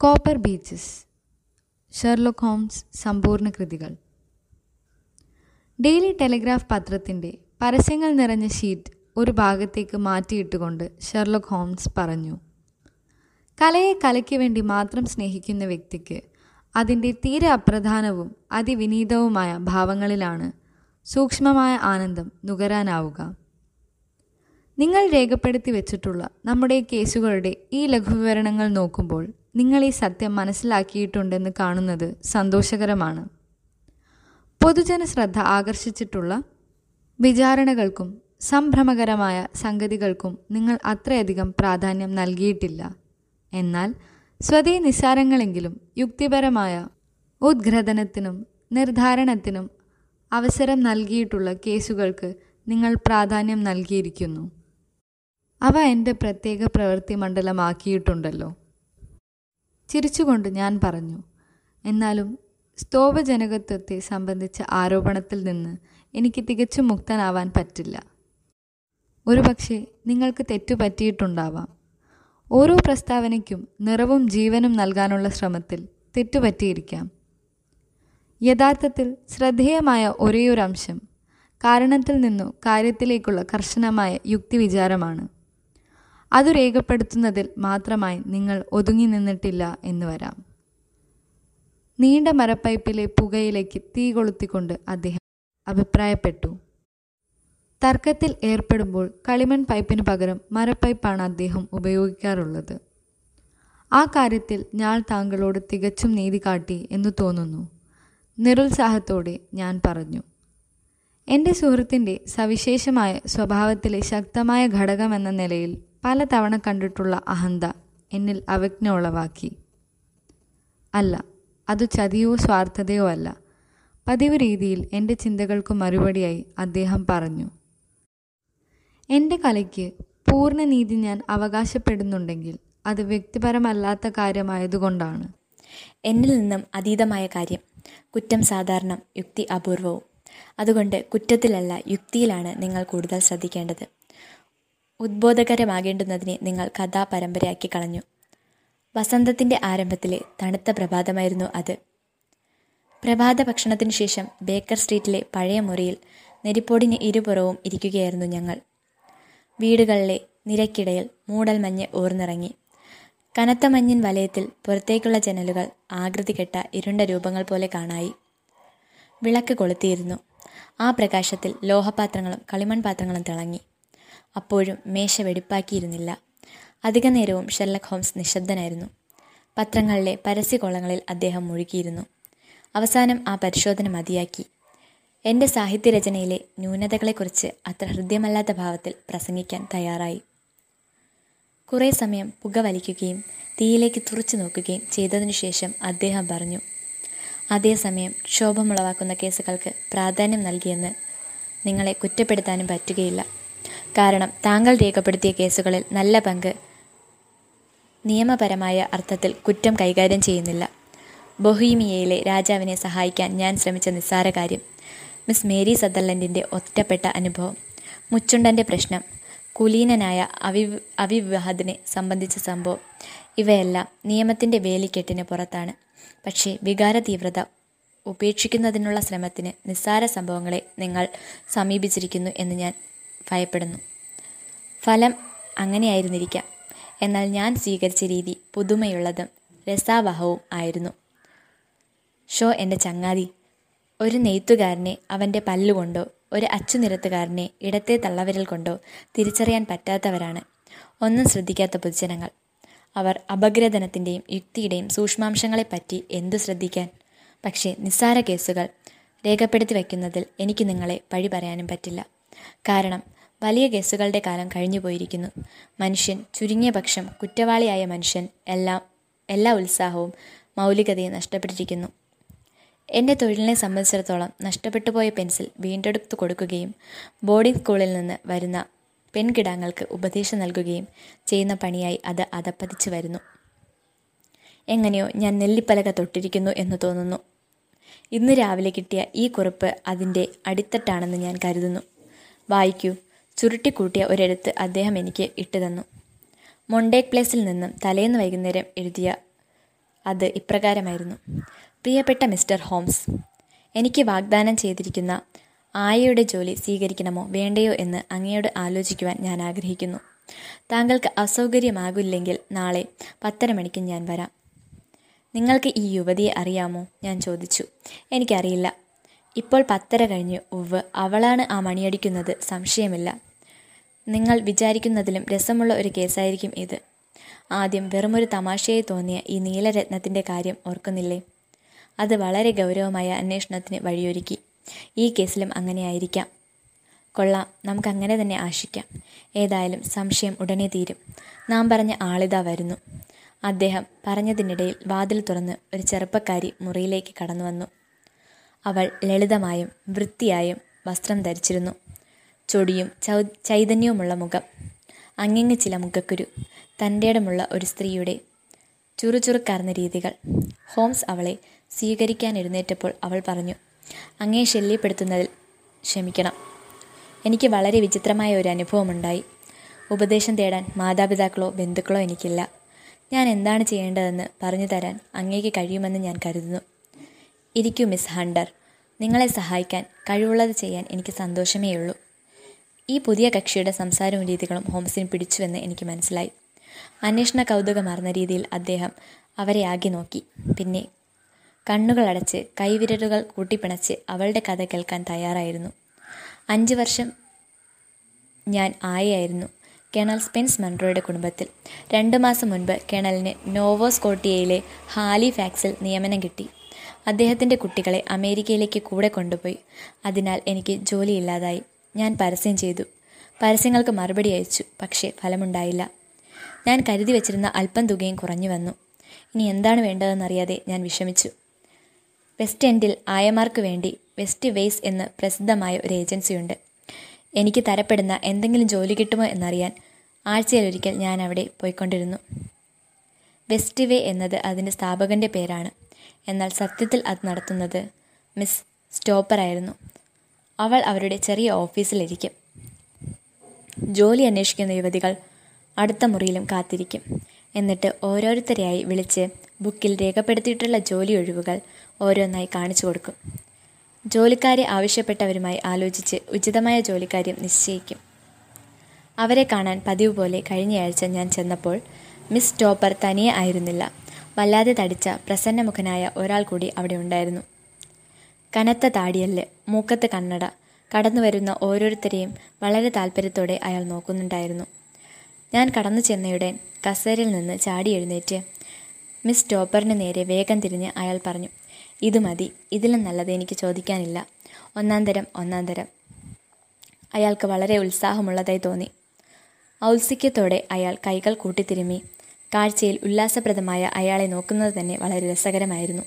Copper beaches Sherlock Holmes സമ്പൂർണ കൃതികൾ. Daily telegraph പത്രത്തിന്റെ പരസ്യങ്ങൾ നിറഞ്ഞ ഷീറ്റ് ഒരു ഭാഗത്തേക്ക് മാറ്റിയിട്ടുകൊണ്ട് ഷെർലോക്ക് ഹോംസ് പറഞ്ഞു കലയെ കലയ്ക്ക് വേണ്ടി മാത്രം സ്നേഹിക്കുന്ന വ്യക്തിക്ക് അതിന്റെ തീരെ അപ്രധാനവും അതിവിനീതവുമായ ഭാവങ്ങളിലാണ് സൂക്ഷ്മമായ ആനന്ദം നുകരാനാവുക. നിങ്ങൾ രേഖപ്പെടുത്തി വെച്ചിട്ടുള്ള നമ്മുടെ കേസുകളുടെ ഈ ലഘുവിവരണങ്ങൾ നോക്കുമ്പോൾ നിങ്ങൾ ഈ സത്യം മനസ്സിലാക്കിയിട്ടുണ്ടെന്ന് കാണുന്നത് സന്തോഷകരമാണ്. പൊതുജന ശ്രദ്ധ ആകർഷിച്ചിട്ടുള്ള വിചാരണകൾക്കും സംഭ്രമകരമായ സംഗതികൾക്കും നിങ്ങൾ അത്രയധികം പ്രാധാന്യം നൽകിയിട്ടില്ല. എന്നാൽ സ്വതേ നിസ്സാരങ്ങളെങ്കിലും യുക്തിപരമായ ഉദ്ഘ്രദനത്തിനും നിർദ്ധാരണത്തിനും അവസരം നൽകിയിട്ടുള്ള കേസുകൾക്ക് നിങ്ങൾ പ്രാധാന്യം നൽകിയിരിക്കുന്നു. അവ എന്റെ പ്രത്യേക പ്രവൃത്തി മണ്ഡലമാക്കിയിട്ടുണ്ടല്ലോ. ചിരിച്ചുകൊണ്ട് ഞാൻ പറഞ്ഞു എന്നാലും സ്തോഭജനകത്വത്തെ സംബന്ധിച്ച ആരോപണത്തിൽ നിന്ന് എനിക്ക് തികച്ചും മുക്തനാവാൻ പറ്റില്ല. ഒരുപക്ഷെ നിങ്ങൾക്ക് തെറ്റുപറ്റിയിട്ടുണ്ടാവാം ഓരോ പ്രസ്താവനയ്ക്കും നിറവും ജീവനും നൽകാനുള്ള ശ്രമത്തിൽ തെറ്റുപറ്റിയിരിക്കാം യഥാർത്ഥത്തിൽ ശ്രദ്ധേയമായ ഒരേയൊരു അംശം കാരണത്തിൽ നിന്നു കാര്യത്തിലേക്കുള്ള കർശനമായ യുക്തിവിചാരമാണ്. അത് രേഖപ്പെടുത്തുന്നതിൽ മാത്രമായി നിങ്ങൾ ഒതുങ്ങി നിന്നിട്ടില്ല എന്ന് വരാം. നീണ്ട മരപ്പൈപ്പിലെ പുകയിലേക്ക് തീ കൊളുത്തിക്കൊണ്ട് അദ്ദേഹം അഭിപ്രായപ്പെട്ടു. തർക്കത്തിൽ ഏർപ്പെടുമ്പോൾ കളിമൺ പൈപ്പിന് പകരം മരപ്പൈപ്പാണ് അദ്ദേഹം ഉപയോഗിക്കാറുള്ളത്. ആ കാര്യത്തിൽ ഞാൻ താങ്കളോട് തികച്ചും നീതി കാട്ടി എന്ന് തോന്നുന്നു. നിരുത്സാഹത്തോടെ ഞാൻ പറഞ്ഞു. എന്റെ സുഹൃത്തിന്റെ സവിശേഷമായ സ്വഭാവത്തിലെ ശക്തമായ ഘടകമെന്ന നിലയിൽ പലതവണ കണ്ടിട്ടുള്ള അഹന്ത എന്നിൽ അവജ്ഞ ഉളവാക്കി. അല്ല അത് ചതിയോ സ്വാർത്ഥതയോ അല്ല. പതിവ് രീതിയിൽ എന്റെ ചിന്തകൾക്ക് മറുപടിയായി അദ്ദേഹം പറഞ്ഞു എന്റെ കലയ്ക്ക് പൂർണനീതി ഞാൻ അവകാശപ്പെടുന്നുണ്ടെങ്കിൽ അത് വ്യക്തിപരമല്ലാത്ത കാര്യമായതുകൊണ്ടാണ്. എന്നിൽ നിന്നും അതീതമായ കാര്യം. കുറ്റം സാധാരണ യുക്തി അപൂർവവും. അതുകൊണ്ട് കുറ്റത്തിലല്ല യുക്തിയിലാണ് നിങ്ങൾ കൂടുതൽ ശ്രദ്ധിക്കേണ്ടത്. ഉദ്ബോധകരമാകേണ്ടുന്നതിനെ നിങ്ങൾ കഥാപരമ്പരയാക്കി കളഞ്ഞു. വസന്തത്തിന്റെ ആരംഭത്തിലെ തണുത്ത പ്രഭാതമായിരുന്നു അത്. പ്രഭാത ഭക്ഷണത്തിനു ശേഷം ബേക്കർ സ്ട്രീറ്റിലെ പഴയ മുറിയിൽ നെരിപ്പോടിന് ഇരുപുറവും ഇരിക്കുകയായിരുന്നു ഞങ്ങൾ. വീടുകളിലെ നിരക്കിടയിൽ മൂടൽമഞ്ഞ് ഊർന്നിറങ്ങി. കനത്ത മഞ്ഞിൻ വലയത്തിൽ പുറത്തേക്കുള്ള ജനലുകൾ ആകൃതി കെട്ട ഇരുണ്ട രൂപങ്ങൾ പോലെ കാണായി. വിളക്ക് കൊളുത്തിയിരുന്നു. ആ പ്രകാശത്തിൽ ലോഹപാത്രങ്ങളും കളിമൺ പാത്രങ്ങളും തിളങ്ങി. അപ്പോഴും മേശ വെടിപ്പാക്കിയിരുന്നില്ല. അധിക നേരവും ഷെർലക് ഹോംസ് നിശബ്ദനായിരുന്നു. പത്രങ്ങളിലെ പരസ്യകോളങ്ങളിൽ അദ്ദേഹം മുഴുകിയിരുന്നു. അവസാനം ആ പരിശോധന മതിയാക്കി. എന്റെ സാഹിത്യരചനയിലെ ന്യൂനതകളെക്കുറിച്ച് അത്ര ഹൃദ്യമല്ലാത്ത ഭാവത്തിൽ പ്രസംഗിക്കാൻ തയ്യാറായി. കുറേ സമയം പുക വലിക്കുകയും തീയിലേക്ക് തുറച്ചു നോക്കുകയും ചെയ്തതിനു ശേഷം അദ്ദേഹം പറഞ്ഞു അതേസമയം ക്ഷോഭമുളവാക്കുന്ന കേസുകൾക്ക് പ്രാധാന്യം നൽകിയെന്ന് നിങ്ങളെ കുറ്റപ്പെടുത്താനും പറ്റുകയില്ല. കാരണം താങ്കൾ രേഖപ്പെടുത്തിയ കേസുകളിൽ നല്ല പങ്ക് നിയമപരമായ അർത്ഥത്തിൽ കുറ്റം കൈകാര്യം ചെയ്യുന്നില്ല. ബൊഹീമിയയിലെ രാജാവിനെ സഹായിക്കാൻ ഞാൻ ശ്രമിച്ച നിസ്സാര കാര്യം മിസ് മേരി സദർലൻഡിന്റെ ഒറ്റപ്പെട്ട അനുഭവം മുച്ചുണ്ടന്റെ പ്രശ്നം കുലീനനായ അവി അവിവാഹത്തിനെ സംബന്ധിച്ച സംഭവം ഇവയെല്ലാം നിയമത്തിന്റെ വേലിക്കെട്ടിന് പുറത്താണ്. പക്ഷേ വികാര തീവ്രത ഉപേക്ഷിക്കുന്നതിനുള്ള ശ്രമത്തിന് നിസ്സാര സംഭവങ്ങളെ നിങ്ങൾ സമീപിച്ചിരിക്കുന്നു എന്ന് ഞാൻ ഭയപ്പെടുന്നു. ഫലം അങ്ങനെയായിരുന്നിരിക്കാം. എന്നാൽ ഞാൻ സ്വീകരിച്ച രീതി പുതുമയുള്ളതും രസാവഹവും ആയിരുന്നു. ഷോ എന്റെ ചങ്ങാതി ഒരു നെയ്ത്തുകാരനെ അവന്റെ പല്ലുകൊണ്ടോ ഒരു അച്ചുനിരത്തുകാരനെ ഇടത്തെ തള്ളവിരൽ കൊണ്ടോ തിരിച്ചറിയാൻ പറ്റാത്തവരാണ് ഒന്നും ശ്രദ്ധിക്കാത്ത പൊതുജനങ്ങൾ. അവർ അപഗ്രഥനത്തിന്റെയും യുക്തിയുടെയും സൂക്ഷ്മാംശങ്ങളെപ്പറ്റി എന്തു ശ്രദ്ധിക്കാൻ? പക്ഷേ നിസ്സാര കേസുകൾ രേഖപ്പെടുത്തി വയ്ക്കുന്നതിൽ എനിക്ക് നിങ്ങളെ പഴി പറയാനും പറ്റില്ല. കാരണം വലിയ കേസുകളുടെ കാലം കഴിഞ്ഞു പോയിരിക്കുന്നു. മനുഷ്യൻ ചുരുങ്ങിയ പക്ഷം കുറ്റവാളിയായ മനുഷ്യൻ എല്ലാം എല്ലാ ഉത്സാഹവും മൗലികതയും നഷ്ടപ്പെട്ടിരിക്കുന്നു. എന്റെ തൊഴിലിനെ സംബന്ധിച്ചിടത്തോളം നഷ്ടപ്പെട്ടു പോയ പെൻസിൽ വീണ്ടെടുത്തു കൊടുക്കുകയും ബോർഡിംഗ് സ്കൂളിൽ നിന്ന് വരുന്ന പെൺകിടാങ്ങൾക്ക് ഉപദേശം നൽകുകയും ചെയ്യുന്ന പണിയായി അത് അതപ്പതിച്ചു വരുന്നു. എങ്ങനെയോ ഞാൻ നെല്ലിപ്പലക തൊട്ടിരിക്കുന്നു എന്ന് തോന്നുന്നു. ഇന്ന് രാവിലെ കിട്ടിയ ഈ കുറിപ്പ് അതിന്റെ അടിത്തട്ടാണെന്ന് ഞാൻ കരുതുന്നു. വായിക്കൂ. ചുരുട്ടിക്കൂട്ടിയ ഒരെഴുത്ത് അദ്ദേഹം എനിക്ക് ഇട്ടു തന്നു മൊണ്ടേക് പ്ലേസിൽ നിന്നും തലേന്ന് വൈകുന്നേരം എഴുതിയ അത് ഇപ്രകാരമായിരുന്നു. പ്രിയപ്പെട്ട മിസ്റ്റർ ഹോംസ് എനിക്ക് വാഗ്ദാനം ചെയ്തിരിക്കുന്ന ആയയുടെ ജോലി സ്വീകരിക്കണമോ വേണ്ടയോ എന്ന് അങ്ങയോട് ആലോചിക്കുവാൻ ഞാൻ ആഗ്രഹിക്കുന്നു. താങ്കൾക്ക് അസൗകര്യമാകില്ലെങ്കിൽ നാളെ പത്തര മണിക്ക് ഞാൻ വരാം. നിങ്ങൾക്ക് ഈ യുവതിയെ അറിയാമോ? ഞാൻ ചോദിച്ചു. എനിക്കറിയില്ല. ഇപ്പോൾ പത്തര കഴിഞ്ഞ് ഉവ് അവളാണ് ആ മണിയടിക്കുന്നത്. സംശയമില്ല. നിങ്ങൾ വിചാരിക്കുന്നതിലും രസമുള്ള ഒരു കേസായിരിക്കും ഇത്. ആദ്യം വെറുമൊരു തമാശയായി തോന്നിയ ഈ നീലരത്നത്തിന്റെ കാര്യം ഓർക്കുന്നില്ലേ? അത് വളരെ ഗൗരവമായ അന്വേഷണത്തിന് വഴിയൊരുക്കി. ഈ കേസിലും അങ്ങനെയായിരിക്കാം. കൊള്ളാം നമുക്കങ്ങനെ തന്നെ ആശിക്കാം. ഏതായാലും സംശയം ഉടനെ തീരും. നാം പറഞ്ഞ ആളിതാ വരുന്നു. അദ്ദേഹം പറഞ്ഞതിനിടയിൽ വാതിൽ തുറന്ന് ഒരു ചെറുപ്പക്കാരി മുറിയിലേക്ക് കടന്നു വന്നു അവൾ ലളിതമായും വൃത്തിയായും വസ്ത്രം ധരിച്ചിരുന്നു. ചൊടിയും ചൈതന്യവുമുള്ള മുഖം. അങ്ങിങ്ങ് ചില മുഖക്കുരു. തന്റെടമുള്ള ഒരു സ്ത്രീയുടെ ചുറുചുറുക്കാർന്ന രീതികൾ. ഹോംസ് അവളെ സ്വീകരിക്കാൻ എഴുന്നേറ്റപ്പോൾ അവൾ പറഞ്ഞു അങ്ങേ ശല്യപ്പെടുത്തുന്നതിൽ ക്ഷമിക്കണം. എനിക്ക് വളരെ വിചിത്രമായ ഒരു അനുഭവമുണ്ടായി. ഉപദേശം തേടാൻ മാതാപിതാക്കളോ ബന്ധുക്കളോ എനിക്കില്ല. ഞാൻ എന്താണ് ചെയ്യേണ്ടതെന്ന് പറഞ്ഞു തരാൻ അങ്ങേക്ക് കഴിയുമെന്ന് ഞാൻ കരുതുന്നു. ഇരിക്കൂ മിസ് ഹണ്ടർ. നിങ്ങളെ സഹായിക്കാൻ കഴിവുള്ളത് ചെയ്യാൻ എനിക്ക് സന്തോഷമേ ഉള്ളൂ ഈ പുതിയ കക്ഷിയുടെ സംസാരവും രീതികളും ഹോംസിന് പിടിച്ചുവെന്ന് എനിക്ക് മനസ്സിലായി. അന്വേഷണ കൗതുകമാർന്ന രീതിയിൽ അദ്ദേഹം അവരെ ആകെ നോക്കി. പിന്നെ കണ്ണുകളടച്ച് കൈവിരലുകൾ കൂട്ടിപ്പിണച്ച് അവളുടെ കഥ കേൾക്കാൻ തയ്യാറായിരുന്നു. അഞ്ച് വർഷം ഞാൻ ആയായിരുന്നു കേണൽ സ്പെൻസ് മൺട്രോയുടെ കുടുംബത്തിൽ. രണ്ട് മാസം മുൻപ് കേണലിന് ഹാലി ഹാലിഫാക്സിൽ നിയമനം കിട്ടി. അദ്ദേഹത്തിന്റെ കുട്ടികളെ അമേരിക്കയിലേക്ക് കൂടെ കൊണ്ടുപോയി. അതിനാൽ എനിക്ക് ജോലിയില്ലാതായി. ഞാൻ പരസ്യം ചെയ്തു. പരസ്യങ്ങൾക്ക് മറുപടി അയച്ചു. പക്ഷേ ഫലമുണ്ടായില്ല. ഞാൻ കരുതി വച്ചിരുന്ന അല്പം തുകയും കുറഞ്ഞു വന്നു. ഇനി എന്താണ് വേണ്ടതെന്നറിയാതെ ഞാൻ വിഷമിച്ചു. വെസ്റ്റ് എൻഡിൽ ആയമാർക്ക് വേണ്ടി വെസ്റ്റ് വെയ്സ് എന്ന് പ്രസിദ്ധമായ ഒരു ഏജൻസിയുണ്ട്. എനിക്ക് തരപ്പെടുന്ന എന്തെങ്കിലും ജോലി കിട്ടുമോ എന്നറിയാൻ ആഴ്ചയിലൊരിക്കൽ ഞാൻ അവിടെ പോയിക്കൊണ്ടിരുന്നു. വെസ്റ്റ് വേ എന്നത് അതിന്റെ സ്ഥാപകന്റെ പേരാണ്. എന്നാൽ സത്യത്തിൽ അത് നടത്തുന്നത് മിസ് സ്റ്റോപ്പറായിരുന്നു അവൾ അവരുടെ ചെറിയ ഓഫീസിലിരിക്കും. ജോലി അന്വേഷിക്കുന്ന യുവതികൾ അടുത്ത മുറിയിലും കാത്തിരിക്കും. എന്നിട്ട് ഓരോരുത്തരെയായി വിളിച്ച് ബുക്കിൽ രേഖപ്പെടുത്തിയിട്ടുള്ള ജോലി ഒഴിവുകൾ ഓരോന്നായി കാണിച്ചു കൊടുക്കും. ജോലിക്കാരെ ആവശ്യപ്പെട്ടവരുമായി ആലോചിച്ച് ഉചിതമായ ജോലിക്കാര്യം നിശ്ചയിക്കും. അവരെ കാണാൻ പതിവ് പോലെ കഴിഞ്ഞയാഴ്ച ഞാൻ ചെന്നപ്പോൾ മിസ് ടോപ്പർ തനിയെ ആയിരുന്നില്ല. വല്ലാതെ തടിച്ച പ്രസന്നമുഖനായ ഒരാൾ കൂടി അവിടെ ഉണ്ടായിരുന്നു. കനത്ത താടിയല്ല് മൂക്കത്ത് കണ്ണട കടന്നു വരുന്ന ഓരോരുത്തരെയും വളരെ താല്പര്യത്തോടെ അയാൾ നോക്കുന്നുണ്ടായിരുന്നു. ഞാൻ കടന്നു ചെന്നയുടൻ കസേരയിൽ നിന്ന് ചാടി എഴുന്നേറ്റ് മിസ് ടോപ്പറിന് നേരെ വേഗം തിരിഞ്ഞ് അയാൾ പറഞ്ഞു ഇത് മതി ഇതിലും നല്ലത് എനിക്ക് ചോദിക്കാനില്ല. ഒന്നാം തരം ഒന്നാം തരം. അയാൾക്ക് വളരെ ഉത്സാഹമുള്ളതായി തോന്നി. ഔത്സുക്യത്തോടെ അയാൾ കൈകൾ കൂട്ടിത്തിരുമി. കാഴ്ചയിൽ ഉല്ലാസപ്രദമായ അയാളെ നോക്കുന്നത് തന്നെ വളരെ രസകരമായിരുന്നു.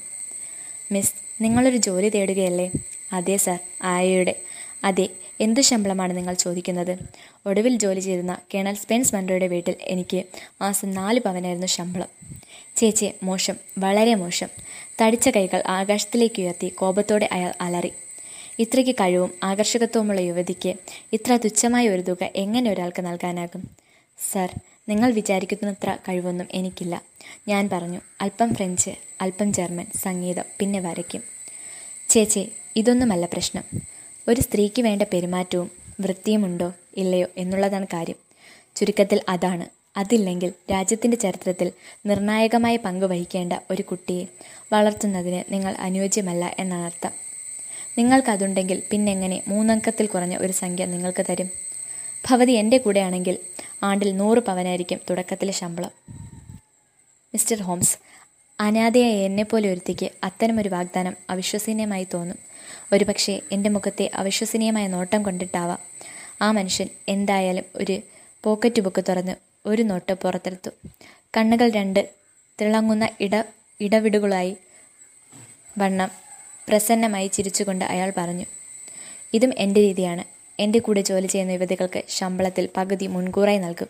മിസ് നിങ്ങളൊരു ജോലി തേടുകയല്ലേ? അതെ സർ. ആയയുടെ. അതെ എന്തു ശമ്പളമാണ് നിങ്ങൾ ചോദിക്കുന്നത്? ഒടുവിൽ ജോലി ചെയ്തിരുന്ന കേണൽ സ്പെൻസ് മൻഡോയുടെ വീട്ടിൽ എനിക്ക് മാസം നാല് പവനായിരുന്നു ശമ്പളം. ചേച്ചി മോശം. വളരെ മോശം. തടിച്ച കൈകൾ ആകാശത്തിലേക്ക് ഉയർത്തി കോപത്തോടെ അയാൾ അലറി. ഇത്രയ്ക്ക് കഴിവും ആകർഷകത്വമുള്ള യുവതിക്ക് ഇത്ര തുച്ഛമായ ഒരു തുക എങ്ങനെ ഒരാൾക്ക് നൽകാനാകും? സർ നിങ്ങൾ വിചാരിക്കുന്നത്ര കഴിവൊന്നും എനിക്കില്ല. ഞാൻ പറഞ്ഞു അല്പം ഫ്രഞ്ച് അല്പം ജർമ്മൻ സംഗീതം പിന്നെ വരയ്ക്കും. ചേച്ചേ ഇതൊന്നുമല്ല പ്രശ്നം. ഒരു സ്ത്രീക്ക് വേണ്ട പെരുമാറ്റവും വൃത്തിയുമുണ്ടോ ഇല്ലയോ എന്നുള്ളതാണ് കാര്യം. ചുരുക്കത്തിൽ അതാണ്. അതില്ലെങ്കിൽ രാജ്യത്തിന്റെ ചരിത്രത്തിൽ നിർണായകമായ പങ്ക് വഹിക്കേണ്ട ഒരു കുട്ടിയെ വളർത്തുന്നതിന് നിങ്ങൾ അനുയോജ്യമല്ല എന്നാണ് അർത്ഥം. നിങ്ങൾക്കതുണ്ടെങ്കിൽ പിന്നെങ്ങനെ മൂന്നങ്കത്തിൽ കുറഞ്ഞ ഒരു സംഖ്യ നിങ്ങൾക്ക് തരും? ഭവതി എന്റെ കൂടെയാണെങ്കിൽ ആണ്ടിൽ നൂറ് പവനായിരിക്കും തുടക്കത്തിലെ ശമ്പളം. മിസ്റ്റർ ഹോംസ് അനാഥയായ എന്നെപ്പോലെ ഒരുത്തിക്ക് അത്തരമൊരു വാഗ്ദാനം അവിശ്വസനീയമായി തോന്നും. ഒരുപക്ഷെ എന്റെ മുഖത്തെ അവിശ്വസനീയമായ നോട്ടം കൊണ്ടിട്ടാവാം. ആ മനുഷ്യൻ എന്തായാലും ഒരു പോക്കറ്റ് ബുക്ക് തുറന്ന് ഒരു നോട്ട് പുറത്തെടുത്തു. കണ്ണുകൾ രണ്ട് തിളങ്ങുന്ന ഇട ഇടവിടുകളായി വണ്ണം പ്രസന്നമായി ചിരിച്ചുകൊണ്ട് അയാൾ പറഞ്ഞു ഇതും എന്റെ രീതിയാണ്. എന്റെ കൂടെ ജോലി ചെയ്യുന്ന യുവതികൾക്ക് ശമ്പളത്തിൽ പകുതി മുൻകൂറായി നൽകും.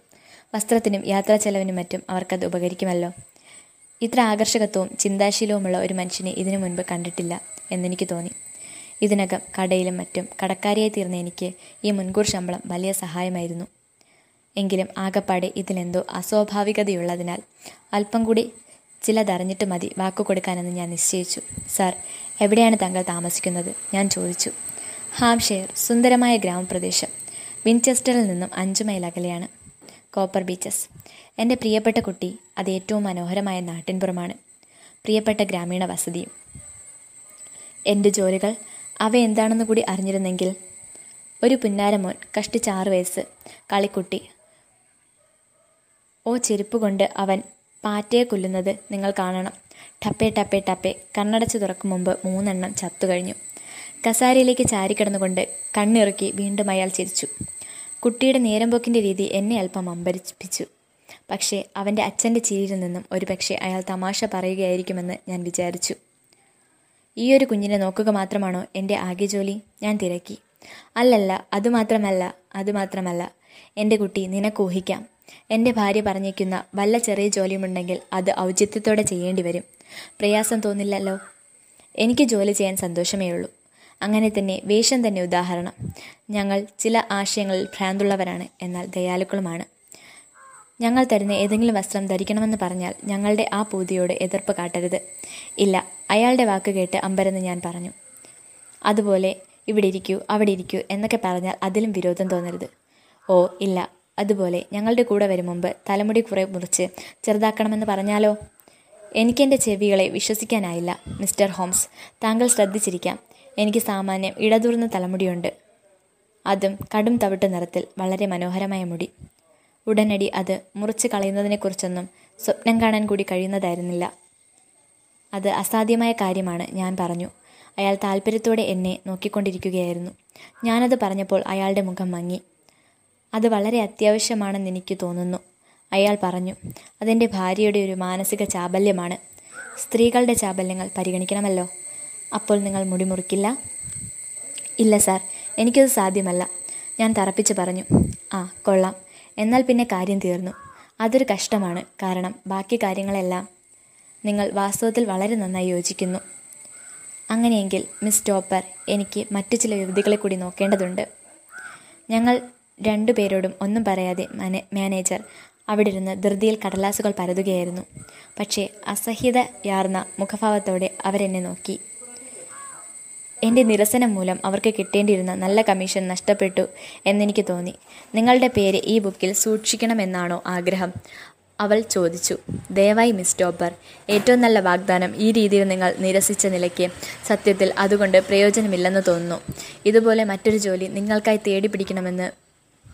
വസ്ത്രത്തിനും യാത്രാ ചെലവിനും മറ്റും അവർക്കത് ഉപകരിക്കുമല്ലോ. ഇത്ര ആകർഷകത്വവും ചിന്താശീലവുമുള്ള ഒരു മനുഷ്യനെ ഇതിനു മുൻപ് കണ്ടിട്ടില്ല എന്നെനിക്ക് തോന്നി. ഇതിനകം കടയിലും മറ്റും കടക്കാരിയായി തീർന്ന എനിക്ക് ഈ മുൻകൂർ ശമ്പളം വലിയ സഹായമായിരുന്നു. എങ്കിലും ആകപ്പാടെ ഇതിലെന്തോ അസ്വാഭാവികതയുള്ളതിനാൽ അല്പം കൂടി ചിലതറിഞ്ഞിട്ട് മതി വാക്കു കൊടുക്കാനെന്ന് ഞാൻ നിശ്ചയിച്ചു. സാർ എവിടെയാണ് താങ്കൾ താമസിക്കുന്നത്? ഞാൻ ചോദിച്ചു. ഹാംഷെയർ സുന്ദരമായ ഗ്രാമപ്രദേശം. വിൻചെസ്റ്ററിൽ നിന്നും അഞ്ച് മൈൽ അകലെയാണ്. Copper Beeches. എന്റെ പ്രിയപ്പെട്ട കുട്ടി അത് ഏറ്റവും മനോഹരമായ നാട്ടിൻപുറമാണ്. പ്രിയപ്പെട്ട ഗ്രാമീണ വസതിയും. എന്റെ ജോലികൾ അവ എന്താണെന്ന് കൂടി അറിഞ്ഞിരുന്നെങ്കിൽ ഒരു പുന്നാരമോൻ കഷ്ടിച്ച് ആറ് വയസ്സ് കളിക്കുട്ടി. ഓ ചെരുപ്പ് കൊണ്ട് അവൻ പാറ്റയെ കൊല്ലുന്നത് നിങ്ങൾ കാണണം. ടപ്പേ ടപ്പേ ടപ്പേ. കണ്ണടച്ച് തുറക്കും മുമ്പ് മൂന്നെണ്ണം ചത്തു ചത്തുകഴിഞ്ഞു കസാരയിലേക്ക് ചാരിക്കിടന്നുകൊണ്ട് കണ്ണിറുക്കി വീണ്ടും അയാൾ ചിരിച്ചു. കുട്ടിയുടെ നേരമ്പോക്കിന്റെ രീതി എന്നെ അല്പം അമ്പരിപ്പിച്ചു. പക്ഷേ അവന്റെ അച്ഛന്റെ ചിരിയിൽ നിന്നും ഒരുപക്ഷെ അയാൾ തമാശ പറയുകയായിരിക്കുമെന്ന് ഞാൻ വിചാരിച്ചു. ഈ ഒരു കുഞ്ഞിനെ നോക്കുക മാത്രമാണോ എന്റെ ആകെ ജോലി ഞാൻ തിരക്കി. അല്ലല്ല അതുമാത്രമല്ല അതുമാത്രമല്ല. എന്റെ കുട്ടി നിനക്ക് ഊഹിക്കാം. എന്റെ ഭാര്യ പറഞ്ഞേക്കുന്ന വല്ല ചെറിയ ജോലിയുമുണ്ടെങ്കിൽ അത് ഔചിത്യത്തോടെ ചെയ്യേണ്ടി വരും. പ്രയാസം തോന്നില്ലല്ലോ. എനിക്ക് ജോലി ചെയ്യാൻ സന്തോഷമേ ഉള്ളൂ അങ്ങനെ തന്നെ വേഷം തന്നെ ഉദാഹരണം. ഞങ്ങൾ ചില ആശയങ്ങളിൽ ഭ്രാന്തുള്ളവരാണ് എന്നാൽ ദയാലുക്കളുമാണ്. ഞങ്ങൾ തരുന്ന ഏതെങ്കിലും വസ്ത്രം ധരിക്കണമെന്ന് പറഞ്ഞാൽ ഞങ്ങളുടെ ആ പൂതിയോട് എതിർപ്പ് കാട്ടരുത്. ഇല്ല അയാളുടെ വാക്ക് കേട്ട് അമ്പരെന്ന് ഞാൻ പറഞ്ഞു. അതുപോലെ ഇവിടെ ഇരിക്കൂ അവിടെ ഇരിക്കൂ എന്നൊക്കെ പറഞ്ഞാൽ അതിലും വിരോധം തോന്നരുത്. ഓ ഇല്ല. അതുപോലെ ഞങ്ങളുടെ കൂടെ വരും മുമ്പ് തലമുടി കുറെ മുറിച്ച് ചെറുതാക്കണമെന്ന് പറഞ്ഞാലോ? എനിക്കെന്റെ ചെവികളെ വിശ്വസിക്കാനായില്ല മിസ്റ്റർ ഹോംസ്. താങ്കൾ ശ്രദ്ധിച്ചിരിക്കാം. എനിക്ക് സാമാന്യം ഇടതൂർന്ന തലമുടിയുണ്ട്. അതും കടും തവിട്ട് നിറത്തിൽ വളരെ മനോഹരമായ മുടി. ഉടനടി അത് മുറിച്ച് കളയുന്നതിനെക്കുറിച്ചൊന്നും സ്വപ്നം കാണാൻ കൂടി കഴിയുന്നതായിരുന്നില്ല. അത് അസാധ്യമായ കാര്യമാണ് ഞാൻ പറഞ്ഞു. അയാൾ താല്പര്യത്തോടെ എന്നെ നോക്കിക്കൊണ്ടിരിക്കുകയായിരുന്നു. ഞാനത് പറഞ്ഞപ്പോൾ അയാളുടെ മുഖം മങ്ങി. അത് വളരെ അത്യാവശ്യമാണെന്ന് എനിക്ക് തോന്നുന്നു. അയാൾ പറഞ്ഞു അതെന്റെ ഭാര്യയുടെ ഒരു മാനസിക ചാബല്യമാണ്. സ്ത്രീകളുടെ ചാബല്യങ്ങൾ പരിഗണിക്കണമല്ലോ. അപ്പോൾ നിങ്ങൾ മുടിമുറിക്കില്ല ഇല്ല സാർ. എനിക്കത് സാധ്യമല്ല. ഞാൻ തറപ്പിച്ച് പറഞ്ഞു. ആ കൊള്ളാം. എന്നാൽ പിന്നെ കാര്യം തീർന്നു. അതൊരു കഷ്ടമാണ്. കാരണം ബാക്കി കാര്യങ്ങളെല്ലാം നിങ്ങൾ വാസ്തവത്തിൽ വളരെ നന്നായി യോജിക്കുന്നു. അങ്ങനെയെങ്കിൽ മിസ് ടോപ്പർ എനിക്ക് മറ്റു ചില യുവതികളെ കൂടി നോക്കേണ്ടതുണ്ട്. ഞങ്ങൾ രണ്ടുപേരോടും ഒന്നും പറയാതെ മാനേ മാനേജർ അവിടെ ഇരുന്ന് ധൃതിയിൽ കടലാസുകൾ പരതുകയായിരുന്നു. പക്ഷേ അസഹ്യതയാർന്ന മുഖഭാവത്തോടെ അവരെന്നെ നോക്കി. എന്റെ നിരസനം മൂലം അവർക്ക് കിട്ടേണ്ടിയിരുന്ന നല്ല കമ്മീഷൻ നഷ്ടപ്പെട്ടു എന്നെനിക്ക് തോന്നി. നിങ്ങളുടെ പേര് ഈ ബുക്കിൽ സൂക്ഷിക്കണമെന്നാണോ ആഗ്രഹം? അവൾ ചോദിച്ചു. ദയവായി മിസ് ടോപ്പർ ഏറ്റവും നല്ല വാഗ്ദാനം ഈ രീതിയിൽ നിങ്ങൾ നിരസിച്ച നിലയ്ക്ക് സത്യത്തിൽ അതുകൊണ്ട് പ്രയോജനമില്ലെന്ന് തോന്നുന്നു. ഇതുപോലെ മറ്റൊരു ജോലി നിങ്ങൾക്കായി തേടി പിടിക്കണമെന്ന്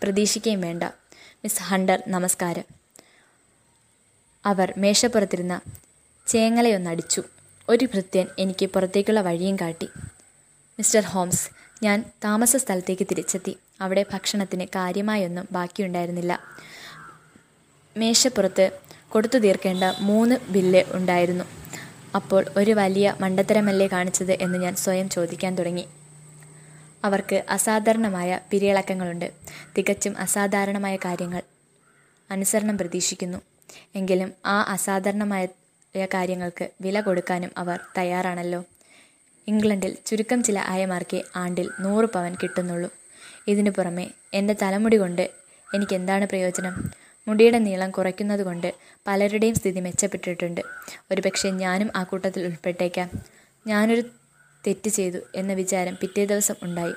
പ്രതീക്ഷിക്കുകയും വേണ്ട. മിസ് ഹണ്ടർ നമസ്കാരം. അവർ മേശപ്പുറത്തിരുന്ന ചേങ്ങലയൊന്നടിച്ചു. ഒരു ഭൃത്യൻ എനിക്ക് പുറത്തേക്കുള്ള വഴിയും കാട്ടി. മിസ്റ്റർ ഹോംസ് ഞാൻ താമസ സ്ഥലത്തേക്ക് തിരിച്ചെത്തി. അവിടെ ഭക്ഷണത്തിന് കാര്യമായൊന്നും ബാക്കിയുണ്ടായിരുന്നില്ല. മേശപ്പുറത്ത് കൊടുത്തു തീർക്കേണ്ട മൂന്ന് ബില്ല് ഉണ്ടായിരുന്നു. അപ്പോൾ ഒരു വലിയ മണ്ടത്തരമല്ലേ കാണിച്ചത് എന്ന് ഞാൻ സ്വയം ചോദിക്കാൻ തുടങ്ങി. അവർക്ക് അസാധാരണമായ പിരിയിളക്കങ്ങളുണ്ട്. തികച്ചും അസാധാരണമായ കാര്യങ്ങൾ അനുസരണം പ്രതീക്ഷിക്കുന്നു. എങ്കിലും ആ അസാധാരണമായ കാര്യങ്ങൾക്ക് വില കൊടുക്കാനും അവർ തയ്യാറാണല്ലോ. ഇംഗ്ലണ്ടിൽ ചുരുക്കം ചില ആയമാർക്കേ ആണ്ടിൽ നൂറ് പവൻ കിട്ടുന്നുള്ളൂ. ഇതിനു പുറമെ എന്റെ തലമുടി കൊണ്ട് എനിക്ക് എന്താണ് പ്രയോജനം? മുടിയുടെ നീളം കുറയ്ക്കുന്നത് കൊണ്ട് പലരുടെയും സ്ഥിതി മെച്ചപ്പെട്ടിട്ടുണ്ട്. ഒരുപക്ഷെ ഞാനും ആ കൂട്ടത്തിൽ ഉൾപ്പെട്ടേക്കാം. ഞാനൊരു തെറ്റ് ചെയ്തു എന്ന വിചാരം പിറ്റേ ദിവസം ഉണ്ടായി.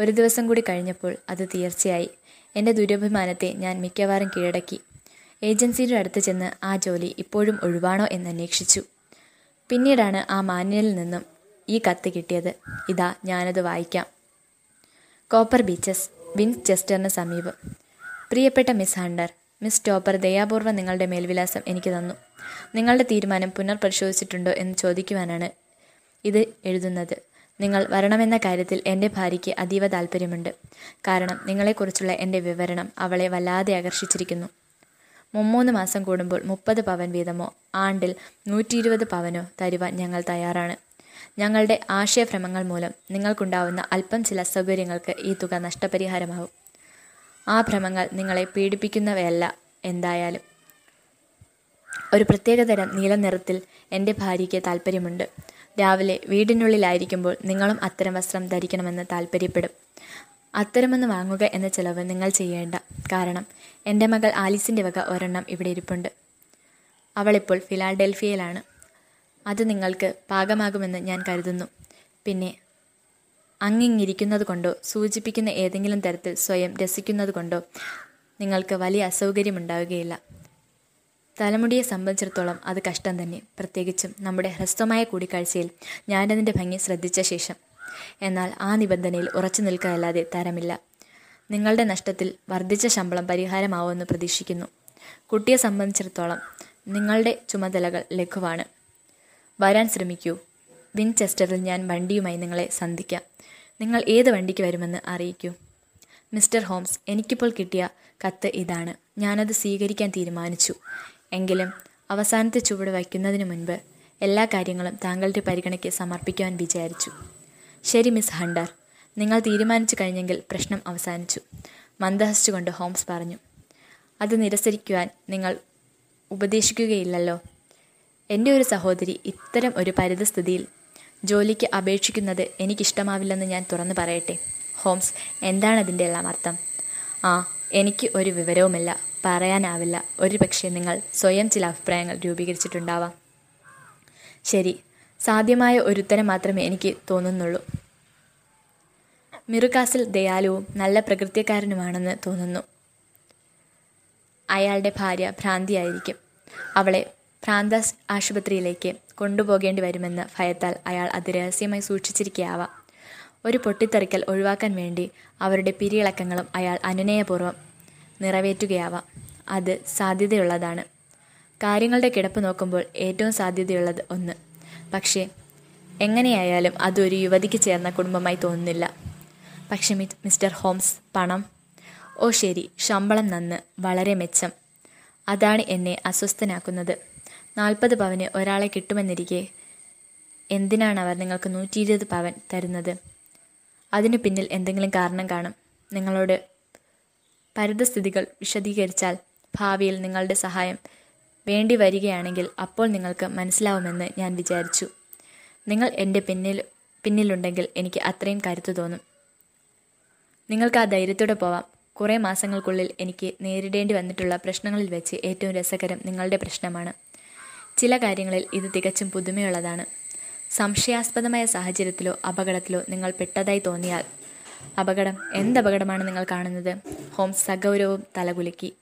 ഒരു ദിവസം കൂടി കഴിഞ്ഞപ്പോൾ അത് തീർച്ചയായി. എന്റെ ദുരഭിമാനത്തെ ഞാൻ മിക്കവാറും കീഴടക്കി. ഏജൻസിയുടെ അടുത്ത് ചെന്ന് ആ ജോലി ഇപ്പോഴും ഒഴിവാണോ എന്ന് അന്വേഷിച്ചു. പിന്നീടാണ് ആ മാന്യനിൽ നിന്നും ഈ കത്ത് കിട്ടിയത്. ഇതാ ഞാനത് വായിക്കാം. കോപ്പർ ബീച്ചസ് വിൻചെസ്റ്ററിന് സമീപം. പ്രിയപ്പെട്ട മിസ് ഹണ്ടർ മിസ് ടോപ്പർ ദയാപൂർവം നിങ്ങളുടെ മേൽവിലാസം എനിക്ക് തന്നു. നിങ്ങളുടെ തീരുമാനം പുനർപരിശോധിച്ചിട്ടുണ്ടോ എന്ന് ചോദിക്കുവാനാണ് ഇത് എഴുതുന്നത്. നിങ്ങൾ വരണമെന്ന കാര്യത്തിൽ എന്റെ ഭാര്യയ്ക്ക് അതീവ താല്പര്യമുണ്ട് കാരണം നിങ്ങളെക്കുറിച്ചുള്ള എന്റെ വിവരണം അവളെ വല്ലാതെ ആകർഷിച്ചിരിക്കുന്നു. മുമ്മൂന്ന് മാസം കൂടുമ്പോൾ മുപ്പത് പവൻ വീതമോ ആണ്ടിൽ നൂറ്റി ഇരുപത് പവനോ തരുവാൻ ഞങ്ങൾ തയ്യാറാണ്. ഞങ്ങളുടെ ആശയഭ്രമങ്ങൾ മൂലം നിങ്ങൾക്കുണ്ടാവുന്ന അല്പം ചില അസൗകര്യങ്ങൾക്ക് ഈ തുക നഷ്ടപരിഹാരമാവും ആ ഭ്രമങ്ങൾ നിങ്ങളെ പീഡിപ്പിക്കുന്നവയല്ല എന്തായാലും. ഒരു പ്രത്യേകതരം നീല നിറത്തിൽ എന്റെ ഭാര്യയ്ക്ക് താല്പര്യമുണ്ട് രാവിലെ വീടിനുള്ളിലായിരിക്കുമ്പോൾ നിങ്ങളും അത്തരം വസ്ത്രം ധരിക്കണമെന്ന് താല്പര്യപ്പെടും അത്തരമൊന്ന് വാങ്ങുക എന്ന ചിലവ് നിങ്ങൾ ചെയ്യേണ്ട. കാരണം എന്റെ മകൾ ആലിസിന്റെ വക ഒരെണ്ണം ഇവിടെ ഇരിപ്പുണ്ട്. അവളിപ്പോൾ ഫിലാഡൽഫിയയിലാണ്. അത് നിങ്ങൾക്ക് പാകമാകുമെന്ന് ഞാൻ കരുതുന്നു. പിന്നെ അങ്ങിങ്ങിരിക്കുന്നത് കൊണ്ടോ സൂചിപ്പിക്കുന്ന ഏതെങ്കിലും തരത്തിൽ സ്വയം രസിക്കുന്നത് കൊണ്ടോ നിങ്ങൾക്ക് വലിയ അസൗകര്യമുണ്ടാവുകയില്ല. തലമുടിയെ സംബന്ധിച്ചിടത്തോളം അത് കഷ്ടം തന്നെ. പ്രത്യേകിച്ചും നമ്മുടെ ഹ്രസ്വമായ കൂടിക്കാഴ്ചയിൽ ഞാനതിന്റെ ഭംഗി ശ്രദ്ധിച്ച ശേഷം. എന്നാൽ ആ നിബന്ധനയിൽ ഉറച്ചു നിൽക്കുകയല്ലാതെ തരമില്ല. നിങ്ങളുടെ നഷ്ടത്തിൽ വർദ്ധിച്ച ശമ്പളം പരിഹാരമാവുമെന്ന് പ്രതീക്ഷിക്കുന്നു. കുട്ടിയെ സംബന്ധിച്ചിടത്തോളം നിങ്ങളുടെ ചുമതലകൾ ലഘുവാണ്. വരാൻ ശ്രമിക്കൂ. വിൻചെസ്റ്ററിൽ ഞാൻ വണ്ടിയുമായി നിങ്ങളെ സന്ധിക്കാം. നിങ്ങൾ ഏത് വണ്ടിക്ക് വരുമെന്ന് അറിയിക്കൂ. മിസ്റ്റർ ഹോംസ് എനിക്കിപ്പോൾ കിട്ടിയ കത്ത് ഇതാണ്. ഞാനത് സ്വീകരിക്കാൻ തീരുമാനിച്ചു. എങ്കിലും അവസാനത്തെ ചുവട് വയ്ക്കുന്നതിന് മുൻപ് എല്ലാ കാര്യങ്ങളും താങ്കളുടെ പരിഗണയ്ക്ക് സമർപ്പിക്കുവാൻ വിചാരിച്ചു. ശരി മിസ് ഹണ്ടർ. നിങ്ങൾ തീരുമാനിച്ചു കഴിഞ്ഞെങ്കിൽ പ്രശ്നം അവസാനിച്ചു. മന്ദഹസിച്ചുകൊണ്ട് ഹോംസ് പറഞ്ഞു. അത് നിരസരിക്കുവാൻ നിങ്ങൾ ഉപദേശിക്കുകയില്ലല്ലോ. എന്റെ ഒരു സഹോദരി ഇത്തരം ഒരു പരിതസ്ഥിതിയിൽ ജോലിക്ക് അപേക്ഷിക്കുന്നത് എനിക്കിഷ്ടമാവില്ലെന്ന് ഞാൻ തുറന്നു പറയട്ടെ? ഹോംസ് എന്താണ് അതിന്റെ എല്ലാം അർത്ഥം? ആ എനിക്ക് ഒരു വിവരവുമില്ല. പറയാനാവില്ല. ഒരു പക്ഷേ നിങ്ങൾ സ്വയം ചില അഭിപ്രായങ്ങൾ രൂപീകരിച്ചിട്ടുണ്ടാവാം. ശരി. സാധ്യമായ ഒരുത്തരം മാത്രമേ എനിക്ക് തോന്നുന്നുള്ളൂ. മിറുകാസിൽ ദയാലുവും നല്ല പ്രകൃതിക്കാരനുമാണെന്ന് തോന്നുന്നു. അയാളുടെ ഭാര്യ ഭ്രാന്തിയായിരിക്കും. അവളെ ഭ്രാന്താസ് ആശുപത്രിയിലേക്ക് കൊണ്ടുപോകേണ്ടി വരുമെന്ന് ഭയത്താൽ അയാൾ അത് രഹസ്യമായി സൂക്ഷിച്ചിരിക്കുകയാവാം ഒരു പൊട്ടിത്തെറിക്കൽ ഒഴിവാക്കാൻ വേണ്ടി അവരുടെ പിരിയിളക്കങ്ങളും അയാൾ അനുനയപൂർവം നിറവേറ്റുകയാവാം. അത് സാധ്യതയുള്ളതാണ്. കാര്യങ്ങളുടെ കിടപ്പ് നോക്കുമ്പോൾ ഏറ്റവും സാധ്യതയുള്ളത് ഒന്ന്. പക്ഷേ എങ്ങനെയായാലും അതൊരു യുവതിക്ക് ചേർന്ന കുടുംബമായി തോന്നുന്നില്ല. പക്ഷേ മിസ്റ്റർ ഹോംസ് പണം? ഓ ശരി. ശമ്പളം നന്ന് വളരെ മെച്ചം. അതാണ് എന്നെ അസ്വസ്ഥനാക്കുന്നത്. നാൽപ്പത് പവന് ഒരാളെ കിട്ടുമെന്നിരിക്കെ. എന്തിനാണ് അവർ നിങ്ങൾക്ക് നൂറ്റി ഇരുപത് പവൻ തരുന്നത്? അതിനു പിന്നിൽ എന്തെങ്കിലും കാരണം കാണും. നിങ്ങളോട് പരിതസ്ഥിതികൾ വിശദീകരിച്ചാൽ ഭാവിയിൽ നിങ്ങളുടെ സഹായം വേണ്ടി വരികയാണെങ്കിൽ അപ്പോൾ നിങ്ങൾക്ക് മനസ്സിലാവുമെന്ന് ഞാൻ വിചാരിച്ചു. നിങ്ങൾ എന്റെ പിന്നിൽ പിന്നിലുണ്ടെങ്കിൽ എനിക്ക് അത്രയും കരുത്തു തോന്നും. നിങ്ങൾക്ക് ആ ധൈര്യത്തോടെ പോവാം. കുറേ മാസങ്ങൾക്കുള്ളിൽ എനിക്ക് നേരിടേണ്ടി വന്നിട്ടുള്ള പ്രശ്നങ്ങളിൽ വെച്ച് ഏറ്റവും രസകരം നിങ്ങളുടെ പ്രശ്നമാണ്. ചില കാര്യങ്ങളിൽ ഇത് തികച്ചും പുതുമയുള്ളതാണ്. സംശയാസ്പദമായ സാഹചര്യത്തിലോ അപകടത്തിലോ നിങ്ങൾ പെട്ടതായി തോന്നിയാൽ അപകടം എന്തപകടമാണ് നിങ്ങൾ കാണുന്നത്? ഹോം സഗൗരവും തലകുലുക്കി.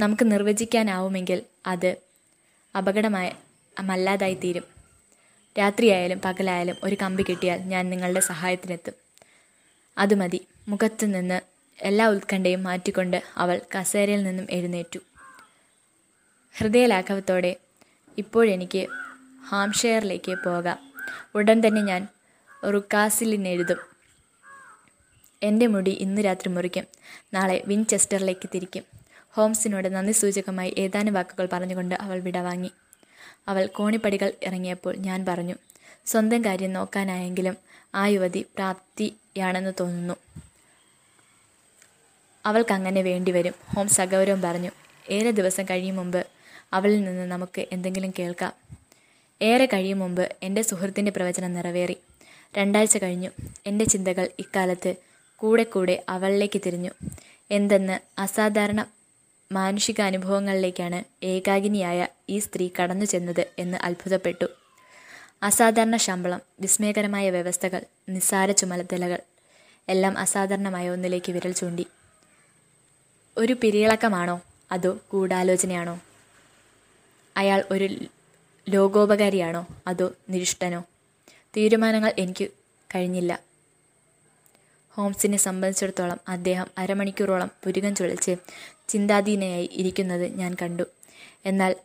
നമുക്ക് നിർവചിക്കാനാവുമെങ്കിൽ അത് അപകടമായ മല്ലാതായി തീരും. രാത്രിയായാലും പകലായാലും ഒരു കമ്പി കിട്ടിയാൽ ഞാൻ നിങ്ങളുടെ സഹായത്തിനെത്തും. അത് മതി. മുഖത്തു നിന്ന് എല്ലാ ഉത്കണ്ഠയും മാറ്റിക്കൊണ്ട് അവൾ കസേരയിൽ നിന്നും എഴുന്നേറ്റു. ഹൃദയലാഘവത്തോടെ ഇപ്പോഴെനിക്ക് ഹാംഷെയറിലേക്ക് പോകാം. ഉടൻ തന്നെ ഞാൻ റുക്കാസിലിനെഴുതും. എന്റെ മുടി ഇന്ന് രാത്രി മുറിക്കും. നാളെ വിൻചെസ്റ്ററിലേക്ക് തിരിക്കും. ഹോംസിനോട് നന്ദി സൂചകമായി ഏതാനും വാക്കുകൾ പറഞ്ഞുകൊണ്ട് അവൾ വിടവാങ്ങി അവൾ കോണിപ്പടികൾ ഇറങ്ങിയപ്പോൾ ഞാൻ പറഞ്ഞു സ്വന്തം കാര്യം നോക്കാനായെങ്കിലും ആ യുവതി പ്രാപ്തിയാണെന്ന് തോന്നുന്നു. അവൾക്കങ്ങനെ വേണ്ടിവരും. ഹോംസ് അഗൗരവം പറഞ്ഞു ഏറെ ദിവസം കഴിയും മുമ്പ് അവളിൽ നിന്ന് നമുക്ക് എന്തെങ്കിലും കേൾക്കാം. ഏറെ കഴിയും മുമ്പ് എന്റെ സുഹൃത്തിന്റെ പ്രവചനം നിറവേറി. രണ്ടാഴ്ച കഴിഞ്ഞു. എന്റെ ചിന്തകൾ ഇക്കാലത്ത് കൂടെ കൂടെ അവളിലേക്ക് തിരിഞ്ഞു. എന്തെന്ന് അസാധാരണ മാനുഷിക അനുഭവങ്ങളിലേക്കാണ് ഏകാഗിനിയായ ഈ സ്ത്രീ കടന്നു ചെന്നത് എന്ന് അത്ഭുതപ്പെട്ടു. അസാധാരണ ശമ്പളം വിസ്മയകരമായ വ്യവസ്ഥകൾ നിസ്സാര ചുമതലകൾ എല്ലാം അസാധാരണമായ ഒന്നിലേക്ക് വിരൽ ചൂണ്ടി. ഒരു പിരിയിളക്കമാണോ? അതോ ഗൂഢാലോചനയാണോ? അയാൾ ഒരു ലോകോപകാരിയാണോ? അതോ നിരിഷ്ടനോ? തീരുമാനങ്ങൾ എനിക്ക് കഴിഞ്ഞില്ല. ഹോംസിനെ സംബന്ധിച്ചിടത്തോളം അദ്ദേഹം അരമണിക്കൂറോളം പുരുകം ചുളിച്ച് ചിന്താധീനയായി ഇരിക്കുന്നത് ഞാൻ കണ്ടു. എന്നാൽ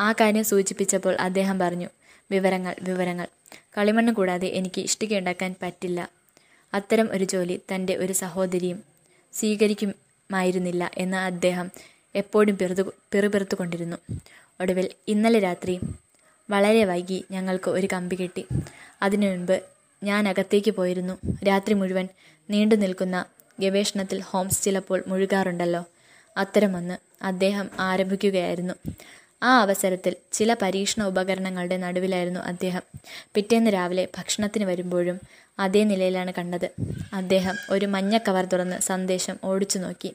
ആ കാര്യം സൂചിപ്പിച്ചപ്പോൾ അദ്ദേഹം പറഞ്ഞു വിവരങ്ങൾ വിവരങ്ങൾ. കളിമണ്ണ് കൂടാതെ എനിക്ക് ഇഷ്ടികയുണ്ടാക്കാൻ പറ്റില്ല. അത്തരം ഒരു ജോലി തന്റെ ഒരു സഹോദരിയും സ്വീകരിക്കുമായിരുന്നില്ല എന്ന് അദ്ദേഹം എപ്പോഴും പിറുതു പിറുപിറുത്തുകൊണ്ടിരുന്നു. ഒടുവിൽ ഇന്നലെ രാത്രി വളരെ വൈകി ഞങ്ങൾക്ക് ഒരു കമ്പി കിട്ടി. അതിനു മുൻപ് ഞാൻ അകത്തേക്ക് പോയിരുന്നു. രാത്രി മുഴുവൻ നീണ്ടു നിൽക്കുന്ന ഗവേഷണത്തിൽ ഹോംസ് ചിലപ്പോൾ മുഴുകാറുണ്ടല്ലോ. അത്തരമൊന്ന് അദ്ദേഹം ആരംഭിക്കുകയായിരുന്നു. ആ അവസരത്തിൽ ചില പരീക്ഷണ ഉപകരണങ്ങളുടെ നടുവിലായിരുന്നു അദ്ദേഹം. പിറ്റേന്ന് രാവിലെ ഭക്ഷണത്തിന് വരുമ്പോഴും അതേ നിലയിലാണ് കണ്ടത്. അദ്ദേഹം ഒരു മഞ്ഞ കവർ തുറന്ന് സന്ദേശം ഓടിച്ചു നോക്കി.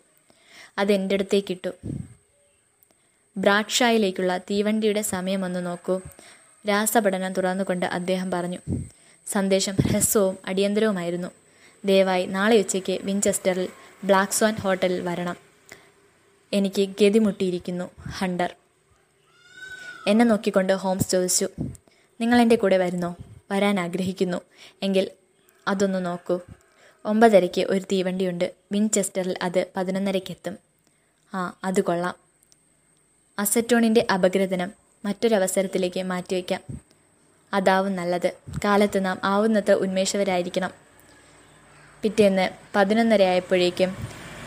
അത് എന്റെ അടുത്തേക്കിട്ടു ബ്രാഡ്ഷായിലേക്കുള്ള തീവണ്ടിയുടെ സമയമൊന്ന് നോക്കൂ. രാസപഠനം തുറന്നുകൊണ്ട് അദ്ദേഹം പറഞ്ഞു സന്ദേശം ഹ്രസ്വവും അടിയന്തരവുമായിരുന്നു. ദയവായി നാളെ ഉച്ചയ്ക്ക് വിൻചെസ്റ്ററിൽ ബ്ലാക്ക് സ്വാൻ ഹോട്ടലിൽ വരണം. എനിക്ക് ഗതിമുട്ടിയിരിക്കുന്നു ഹണ്ടർ. എന്നെ നോക്കിക്കൊണ്ട് ഹോംസ് ചോദിച്ചു നിങ്ങൾ എന്റെ കൂടെ വരുന്നോ? വരാൻ ആഗ്രഹിക്കുന്നു. എങ്കിൽ അതൊന്ന് നോക്കൂ. ഒമ്പതരയ്ക്ക് ഒരു തീവണ്ടിയുണ്ട്. വിൻചെസ്റ്ററിൽ അത് പതിനൊന്നരയ്ക്കെത്തും. ആ അത് കൊള്ളാം. അസറ്റോണിന്റെ അപഗ്രഥനം മറ്റൊരവസരത്തിലേക്ക് മാറ്റിവെക്കാം അതാവും നല്ലത്. കാലത്ത് നാം ആവുന്നത്ര ഉന്മേഷവരായിരിക്കണം. പിറ്റേന്ന് പതിനൊന്നര ആയപ്പോഴേക്കും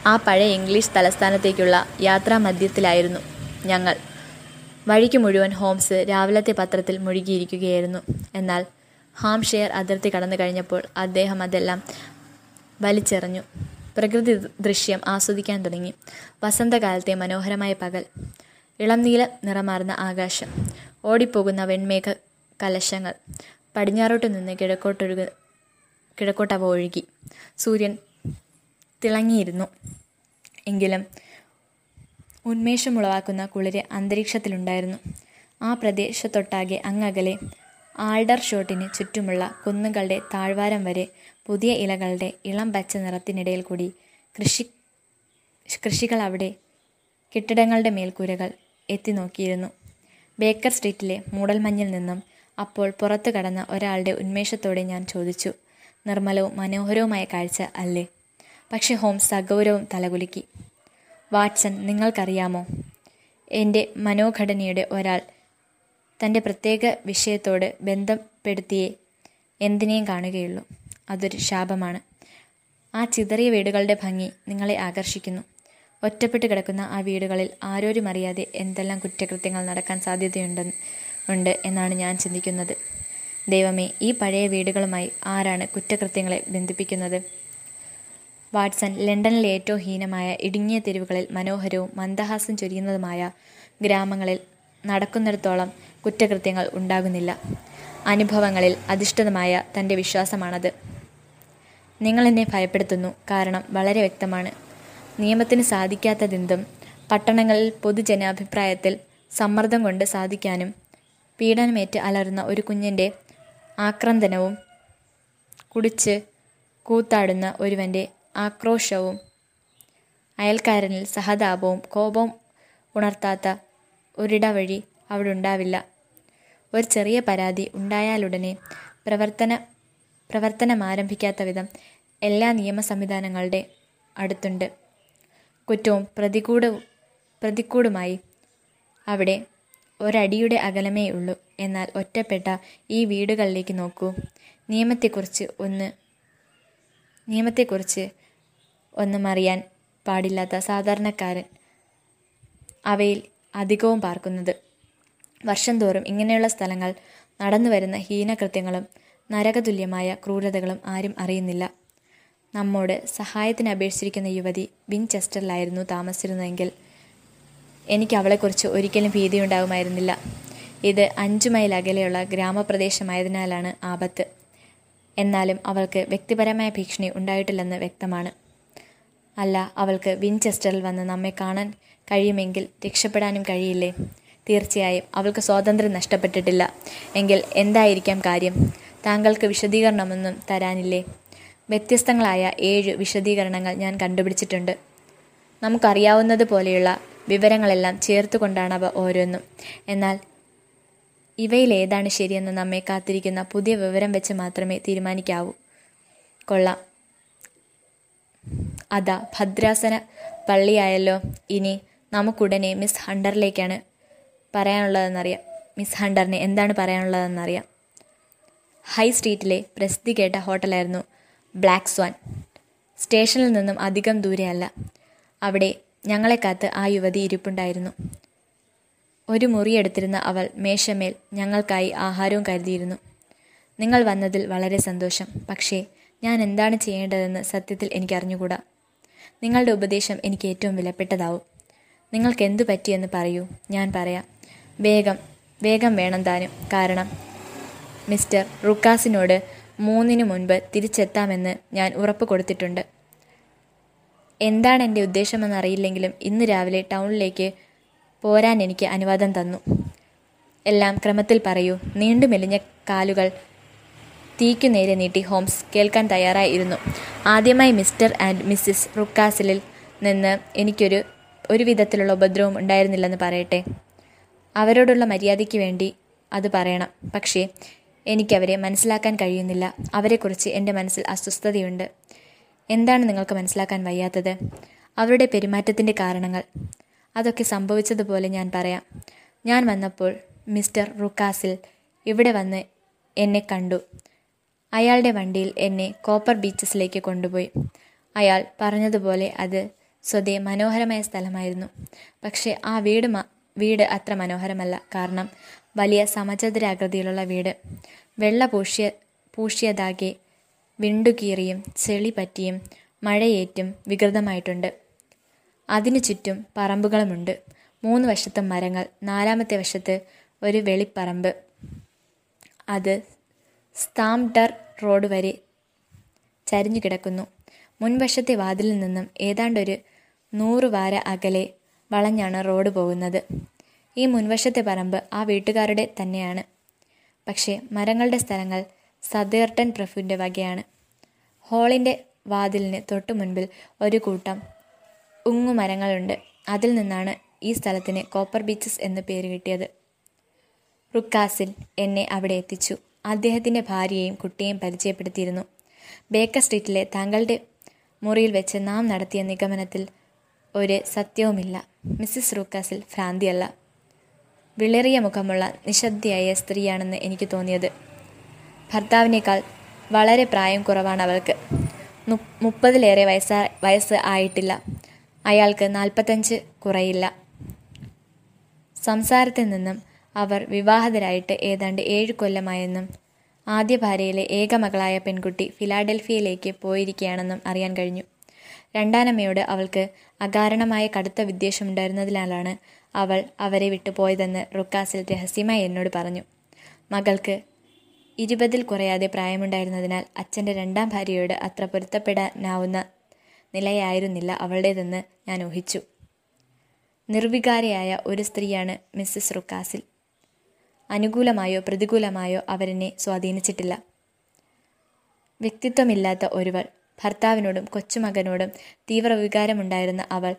ആ പഴയ ഇംഗ്ലീഷ് തലസ്ഥാനത്തേക്കുള്ള യാത്രാ മധ്യത്തിലായിരുന്നു ഞങ്ങൾ. വഴിക്ക് മുഴുവൻ ഹോംസ് രാവിലത്തെ പത്രത്തിൽ മുഴുകിയിരിക്കുകയായിരുന്നു. എന്നാൽ ഹാംഷെയർ അതിർത്തി കടന്നു കഴിഞ്ഞപ്പോൾ അദ്ദേഹം അതെല്ലാം വലിച്ചെറിഞ്ഞു. പ്രകൃതി ദൃശ്യം ആസ്വദിക്കാൻ തുടങ്ങി. വസന്തകാലത്തെ മനോഹരമായ പകൽ. ഇളം നീല നിറമാർന്ന ആകാശം. ഓടിപ്പോകുന്ന വെൺമേഘ കലശങ്ങൾ. പടിഞ്ഞാറോട്ട് നിന്ന് കിഴക്കോട്ടൊഴുക കിഴക്കോട്ടവ ഒഴുകി. സൂര്യൻ തിളങ്ങിയിരുന്നു. എങ്കിലും ഉന്മേഷമുളവാക്കുന്ന കുളിര് അന്തരീക്ഷത്തിലുണ്ടായിരുന്നു. ആ പ്രദേശത്തൊട്ടാകെ അങ്ങകലെ ആൾഡർ ഷോട്ടിന് ചുറ്റുമുള്ള കുന്നുകളുടെ താഴ്വാരം വരെ പുതിയ ഇലകളുടെ ഇളം പച്ച നിറത്തിനിടയിൽ കൂടി കൃഷി കൃഷികൾ അവിടെ കെട്ടിടങ്ങളുടെ മേൽക്കൂരകൾ എത്തി നോക്കിയിരുന്നു ബേക്കർ സ്ട്രീറ്റിലെ മൂടൽമഞ്ഞിൽ നിന്നും അപ്പോൾ പുറത്തു കടന്ന ഒരാളുടെ ഉന്മേഷത്തോടെ ഞാൻ ചോദിച്ചു നിർമ്മലവും മനോഹരവുമായ കാഴ്ച അല്ലേ? പക്ഷെ ഹോംസ് സഗൗരവും തലകുലുക്കി. വാട്സൺ നിങ്ങൾക്കറിയാമോ? എന്റെ മനോഘടനയുടെ ഒരാൾ തന്റെ പ്രത്യേക വിഷയത്തോട് ബന്ധപ്പെടുത്തിയേ എന്തിനേയും കാണുകയുള്ളൂ. അതൊരു ശാപമാണ്. ആ ചിതറിയ വീടുകളുടെ ഭംഗി നിങ്ങളെ ആകർഷിക്കുന്നു. ഒറ്റപ്പെട്ട് കിടക്കുന്ന ആ വീടുകളിൽ ആരോരും അറിയാതെ എന്തെല്ലാം കുറ്റകൃത്യങ്ങൾ നടക്കാൻ സാധ്യതയുണ്ടെന്ന് ഉണ്ട് എന്നാണ് ഞാൻ ചിന്തിക്കുന്നത്. ദൈവമേ ഈ പഴയ വീടുകളുമായി ആരാണ് കുറ്റകൃത്യങ്ങളെ ബന്ധിപ്പിക്കുന്നത്? വാട്സൺ ലണ്ടനിലെ ഏറ്റവും ഹീനമായ ഇടുങ്ങിയ തെരുവുകളിൽ മനോഹരവും മന്ദഹാസം ചൊരിയുന്നതുമായ ഗ്രാമങ്ങളിൽ നടക്കുന്നിടത്തോളം കുറ്റകൃത്യങ്ങൾ ഉണ്ടാകുന്നില്ല. അനുഭവങ്ങളിൽ അധിഷ്ഠിതമായ തന്റെ വിശ്വാസമാണത്. നിങ്ങൾ എന്നെ ഭയപ്പെടുത്തുന്നു കാരണം വളരെ വ്യക്തമാണ്. നിയമത്തിന് സാധിക്കാത്തതെന്തും പട്ടണങ്ങളിൽ പൊതുജനാഭിപ്രായത്തിൽ സമ്മർദ്ദം കൊണ്ട് സാധിക്കാനും പീഡനമേറ്റ് അലറുന്ന ഒരു കുഞ്ഞിന്റെ ആക്രന്ദനവും കുടിച്ച് കൂത്താടുന്ന ഒരുവന്റെ ആക്രോശവും അയൽക്കാരനിൽ സഹതാപവും കോപവും ഉണർത്താത്ത ഒരിടവഴി അവിടെ ഉണ്ടാവില്ല ഒരു ചെറിയ പരാതി ഉണ്ടായാലുടനെ പ്രവർത്തന പ്രവർത്തനം ആരംഭിക്കാത്ത വിധം എല്ലാ നിയമ സംവിധാനങ്ങളുടെ അടുത്തുണ്ട്. കുറ്റവും പ്രതികൂട പ്രതികൂടുമായി അവിടെ ഒരടിയുടെ അകലമേ ഉള്ളൂ. എന്നാൽ ഒറ്റപ്പെട്ട ഈ വീടുകളിലേക്ക് നോക്കൂ. നിയമത്തെക്കുറിച്ച് ഒന്ന് നിയമത്തെക്കുറിച്ച് ഒന്നും അറിയാൻ പാടില്ലാത്ത സാധാരണക്കാരൻ അവയിൽ അധികവും പാർക്കുന്നത്. വർഷം തോറും ഇങ്ങനെയുള്ള സ്ഥലങ്ങൾ നടന്നു വരുന്ന ഹീനകൃത്യങ്ങളും നരകതുല്യമായ ക്രൂരതകളും ആരും അറിയുന്നില്ല. നമ്മോട് സഹായത്തിന് അപേക്ഷിച്ചിരിക്കുന്ന യുവതി വിൻചെസ്റ്ററിലായിരുന്നു താമസിച്ചിരുന്നതെങ്കിൽ എനിക്ക് അവളെക്കുറിച്ച് ഒരിക്കലും ഭീതിയുണ്ടാകുമായിരുന്നില്ല. ഇത് അഞ്ചു മൈൽ അകലെയുള്ള ഗ്രാമപ്രദേശമായതിനാലാണ് ആപത്ത്. എന്നാലും അവൾക്ക് വ്യക്തിപരമായ ഭീഷണി ഉണ്ടായിട്ടില്ലെന്ന് വ്യക്തമാണ്. അല്ല അവൾക്ക് വിൻചെസ്റ്ററിൽ വന്ന് നമ്മെ കാണാൻ കഴിയുമെങ്കിൽ രക്ഷപ്പെടാനും കഴിയില്ലേ? തീർച്ചയായും അവൾക്ക് സ്വാതന്ത്ര്യം നഷ്ടപ്പെട്ടിട്ടില്ല. എങ്കിൽ എന്തായിരിക്കാം കാര്യം? താങ്കൾക്ക് വിശദീകരണമൊന്നും തരാനില്ലേ? വ്യത്യസ്തങ്ങളായ ഏഴ് വിശദീകരണങ്ങൾ ഞാൻ കണ്ടുപിടിച്ചിട്ടുണ്ട്. നമുക്കറിയാവുന്നത് പോലെയുള്ള വിവരങ്ങളെല്ലാം അവ ഓരോന്നും. എന്നാൽ ഇവയിലേതാണ് ശരിയെന്ന് നമ്മെ കാത്തിരിക്കുന്ന പുതിയ വിവരം വെച്ച് മാത്രമേ തീരുമാനിക്കാവൂ. കൊള്ളാം. അതാ ഭദ്രാസന പള്ളിയായല്ലോ. ഇനി നമുക്കുടനെ മിസ് ഹണ്ടറിലേക്കാണ് പറയാനുള്ളതെന്നറിയാം. മിസ് ഹണ്ടറിന് എന്താണ് പറയാനുള്ളതെന്നറിയാം. ഹൈ സ്ട്രീറ്റിലെ പ്രസിദ്ധി കേട്ട ഹോട്ടലായിരുന്നു ബ്ലാക്ക് സ്വാൻ സ്റ്റേഷനിൽ നിന്നും അധികം ദൂരെയല്ല. അവിടെ ഞങ്ങളെ കാത്ത് ആ യുവതി ഇരിപ്പുണ്ടായിരുന്നു. ഒരു മുറിയെടുത്തിരുന്ന അവൾ മേശമേൽ ഞങ്ങൾക്കായി ആഹാരവും കരുതിയിരുന്നു. നിങ്ങൾ വന്നതിൽ വളരെ സന്തോഷം. പക്ഷേ ഞാൻ എന്താണ് ചെയ്യേണ്ടതെന്ന് സത്യത്തിൽ എനിക്കറിഞ്ഞുകൂടാ. നിങ്ങളുടെ ഉപദേശം എനിക്ക് ഏറ്റവും വിലപ്പെട്ടതാവും. നിങ്ങൾക്ക് എന്തു പറ്റിയെന്ന് പറയൂ. ഞാൻ പറയാം. വേഗം വേഗം വേണം താനും കാരണം മിസ്റ്റർ റുക്കാസിനോട് മൂന്നിന് മുൻപ് തിരിച്ചെത്താമെന്ന് ഞാൻ ഉറപ്പ് കൊടുത്തിട്ടുണ്ട്. എന്താണ് എന്റെ ഉദ്ദേശമെന്നറിയില്ലെങ്കിലും ഇന്ന് രാവിലെ ടൗണിലേക്ക് പോരാൻ എനിക്ക് അനുവാദം തന്നു. എല്ലാം ക്രമത്തിൽ പറയൂ. നീണ്ടു മെലിഞ്ഞ കാലുകൾ തീക്കു നേരെ നീട്ടി ഹോംസ് കേൾക്കാൻ തയ്യാറായിരുന്നു. ആദ്യമായി മിസ്റ്റർ ആൻഡ് മിസ്സിസ് റുക്കാസിലിൽ നിന്ന് എനിക്കൊരു ഒരു വിധത്തിലുള്ള ഉപദ്രവം ഉണ്ടായിരുന്നില്ലെന്ന് പറയട്ടെ. അവരോടുള്ള മര്യാദയ്ക്ക് വേണ്ടി അത് പറയണം. പക്ഷേ എനിക്കവരെ മനസ്സിലാക്കാൻ കഴിയുന്നില്ല. അവരെക്കുറിച്ച് എന്റെ മനസ്സിൽ അസ്വസ്ഥതയുണ്ട്. എന്താണ് നിങ്ങൾക്ക് മനസ്സിലാക്കാൻ വയ്യാത്തത്? അവരുടെ പെരുമാറ്റത്തിന്റെ കാരണങ്ങൾ. അതൊക്കെ സംഭവിച്ചതുപോലെ ഞാൻ പറയാം. ഞാൻ വന്നപ്പോൾ മിസ്റ്റർ റുക്കാസിൽ ഇവിടെ വന്ന് എന്നെ കണ്ടു. അയാളുടെ വണ്ടിയിൽ എന്നെ കോപ്പർ ബീച്ചസിലേക്ക് കൊണ്ടുപോയി. അയാൾ പറഞ്ഞതുപോലെ അത് സ്വതേ മനോഹരമായ സ്ഥലമായിരുന്നു. പക്ഷേ ആ വീട് വീട് അത്ര മനോഹരമല്ല. കാരണം വലിയ സമചതുരാകൃതിയിലുള്ള വീട്. വെള്ള പൂഷ്യ പൂഷ്യതാകെ വിണ്ടുകീറിയും ചെളി പറ്റിയും മഴയേറ്റും വികൃതമായിട്ടുണ്ട്. അതിനു ചുറ്റും പറമ്പുകളുമുണ്ട്. മൂന്ന് വശത്തും മരങ്ങൾ നാലാമത്തെ വശത്ത് ഒരു വെളിപ്പറമ്പ്. അത് സ്താംഡർ റോഡ് വരെ ചരിഞ്ഞു കിടക്കുന്നു. മുൻവശത്തെ വാതിലിൽ നിന്നും ഏതാണ്ടൊരു നൂറ് വാര അകലെ വളഞ്ഞാണ് റോഡ് പോകുന്നത്. ഈ മുൻവശത്തെ പറമ്പ് ആ വീട്ടുകാരുടെ തന്നെയാണ്. പക്ഷേ മരങ്ങളുടെ സ്ഥലങ്ങൾ സദേർട്ടൻ പ്രഭുവിന്റെ വകയാണ്. ഹോളിന്റെ വാതിലിന് തൊട്ടു മുൻപിൽ ഒരു കൂട്ടം ഉങ്ങുമരങ്ങളുണ്ട് അതിൽ നിന്നാണ് ഈ സ്ഥലത്തിന് കോപ്പർ ബീച്ചസ് എന്ന് പേര് കിട്ടിയത്. റുക്കാസിൽ എന്നെ അവിടെ എത്തിച്ചു. അദ്ദേഹത്തിന്റെ ഭാര്യയെയും കുട്ടിയെയും പരിചയപ്പെടുത്തിയിരുന്നു. ബേക്കർ സ്ട്രീറ്റിലെ താങ്കളുടെ മുറിയിൽ വെച്ച് നാം നടത്തിയ നിഗമനത്തിൽ ഒരു സത്യവുമില്ല. മിസ്സിസ് റുക്കാസിൽ ഭ്രാന്തിയല്ല. വിളറിയ മുഖമുള്ള നിശബ്ദയായ സ്ത്രീയാണെന്ന് എനിക്ക് തോന്നിയത്. ഭർത്താവിനേക്കാൾ വളരെ പ്രായം കുറവാണ് അവൾക്ക്. മുപ്പതിലേറെ വയസ്സാ വയസ്സ് ആയിട്ടില്ല. അയാൾക്ക് നാൽപ്പത്തഞ്ച് കുറയില്ല. സംസാരത്തിൽ നിന്നും അവർ വിവാഹിതരായിട്ട് ഏതാണ്ട് ഏഴ് കൊല്ലമായെന്നും ആദ്യ ഭാര്യയിലെ ഏക മകളായ പെൺകുട്ടി ഫിലാഡൽഫിയയിലേക്ക് പോയിരിക്കുകയാണെന്നും അറിയാൻ കഴിഞ്ഞു. രണ്ടാനമ്മയോട് അവൾക്ക് അകാരണമായ കടുത്ത വിദ്വേഷമുണ്ടായിരുന്നതിനാലാണ് അവൾ അവരെ വിട്ടുപോയതെന്ന് റുക്കാസിൽ രഹസ്യമായി എന്നോട് പറഞ്ഞു. മകൾക്ക് ഇരുപതിൽ കുറയാതെ പ്രായമുണ്ടായിരുന്നതിനാൽ അച്ഛന്റെ രണ്ടാം ഭാര്യയോട് അത്ര പൊരുത്തപ്പെടാനാവുന്ന നിലയായിരുന്നില്ല അവളുടേതെന്ന് ഞാൻ ഊഹിച്ചു. നിർവികാരയായ ഒരു സ്ത്രീയാണ് മിസ്സിസ് റുക്കാസിൽ. അനുകൂലമായോ പ്രതികൂലമായോ അവരെന്നെ സ്വാധീനിച്ചിട്ടില്ല. വ്യക്തിത്വമില്ലാത്ത ഒരുവൾ ഭർത്താവിനോടും കൊച്ചുമകനോടും തീവ്ര വികാരമുണ്ടായിരുന്ന അവൾ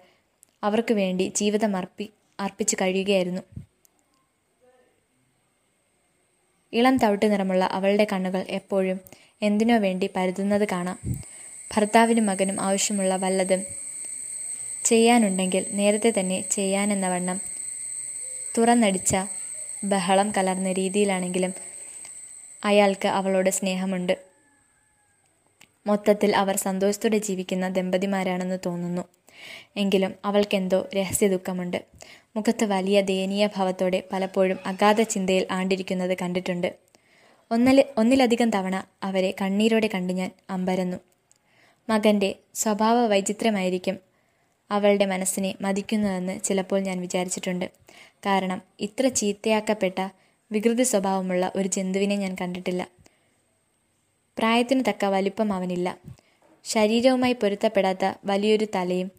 അവർക്ക് വേണ്ടി ജീവിതം അർപ്പി അർപ്പിച്ചു കഴിയുകയായിരുന്നു. ഇളം തവിട്ട് നിറമുള്ള അവളുടെ കണ്ണുകൾ എപ്പോഴും എന്തിനോ വേണ്ടി പരുതുന്നത് കാണാം. ഭർത്താവിനും മകനും ആവശ്യമുള്ള വല്ലതും ചെയ്യാനുണ്ടെങ്കിൽ നേരത്തെ തന്നെ ചെയ്യാനെന്ന വണ്ണം തുറന്നടിച്ച ബഹളം കലർന്ന രീതിയിലാണെങ്കിലും അയാൾക്ക് അവളോട് സ്നേഹമുണ്ട്. മൊത്തത്തിൽ അവർ സന്തോഷത്തോടെ ജീവിക്കുന്ന ദമ്പതിമാരാണെന്ന് തോന്നുന്നു. എങ്കിലും അവൾക്കെന്തോ രഹസ്യ ദുഃഖമുണ്ട് മുഖത്ത് വലിയ ദയനീയ ഭാവത്തോടെ പലപ്പോഴും അഗാധ ചിന്തയിൽ ആണ്ടിരിക്കുന്നത് കണ്ടിട്ടുണ്ട്. ഒന്നല ഒന്നിലധികം തവണ അവരെ കണ്ണീരോടെ കണ്ട് ഞാൻ അമ്പരന്നു. മകന്റെ സ്വഭാവ വൈചിത്രമായിരിക്കും അവളുടെ മനസ്സിനെ മതിക്കുന്നതെന്ന് ചിലപ്പോൾ ഞാൻ വിചാരിച്ചിട്ടുണ്ട്. കാരണം ഇത്ര ചീത്തയാക്കപ്പെട്ട വികൃതി സ്വഭാവമുള്ള ഒരു ജന്തുവിനെ ഞാൻ കണ്ടിട്ടില്ല. പ്രായത്തിന് തക്ക വലിപ്പം അവനില്ല. ശരീരവുമായി പൊരുത്തപ്പെടാത്ത വലിയൊരു തലയും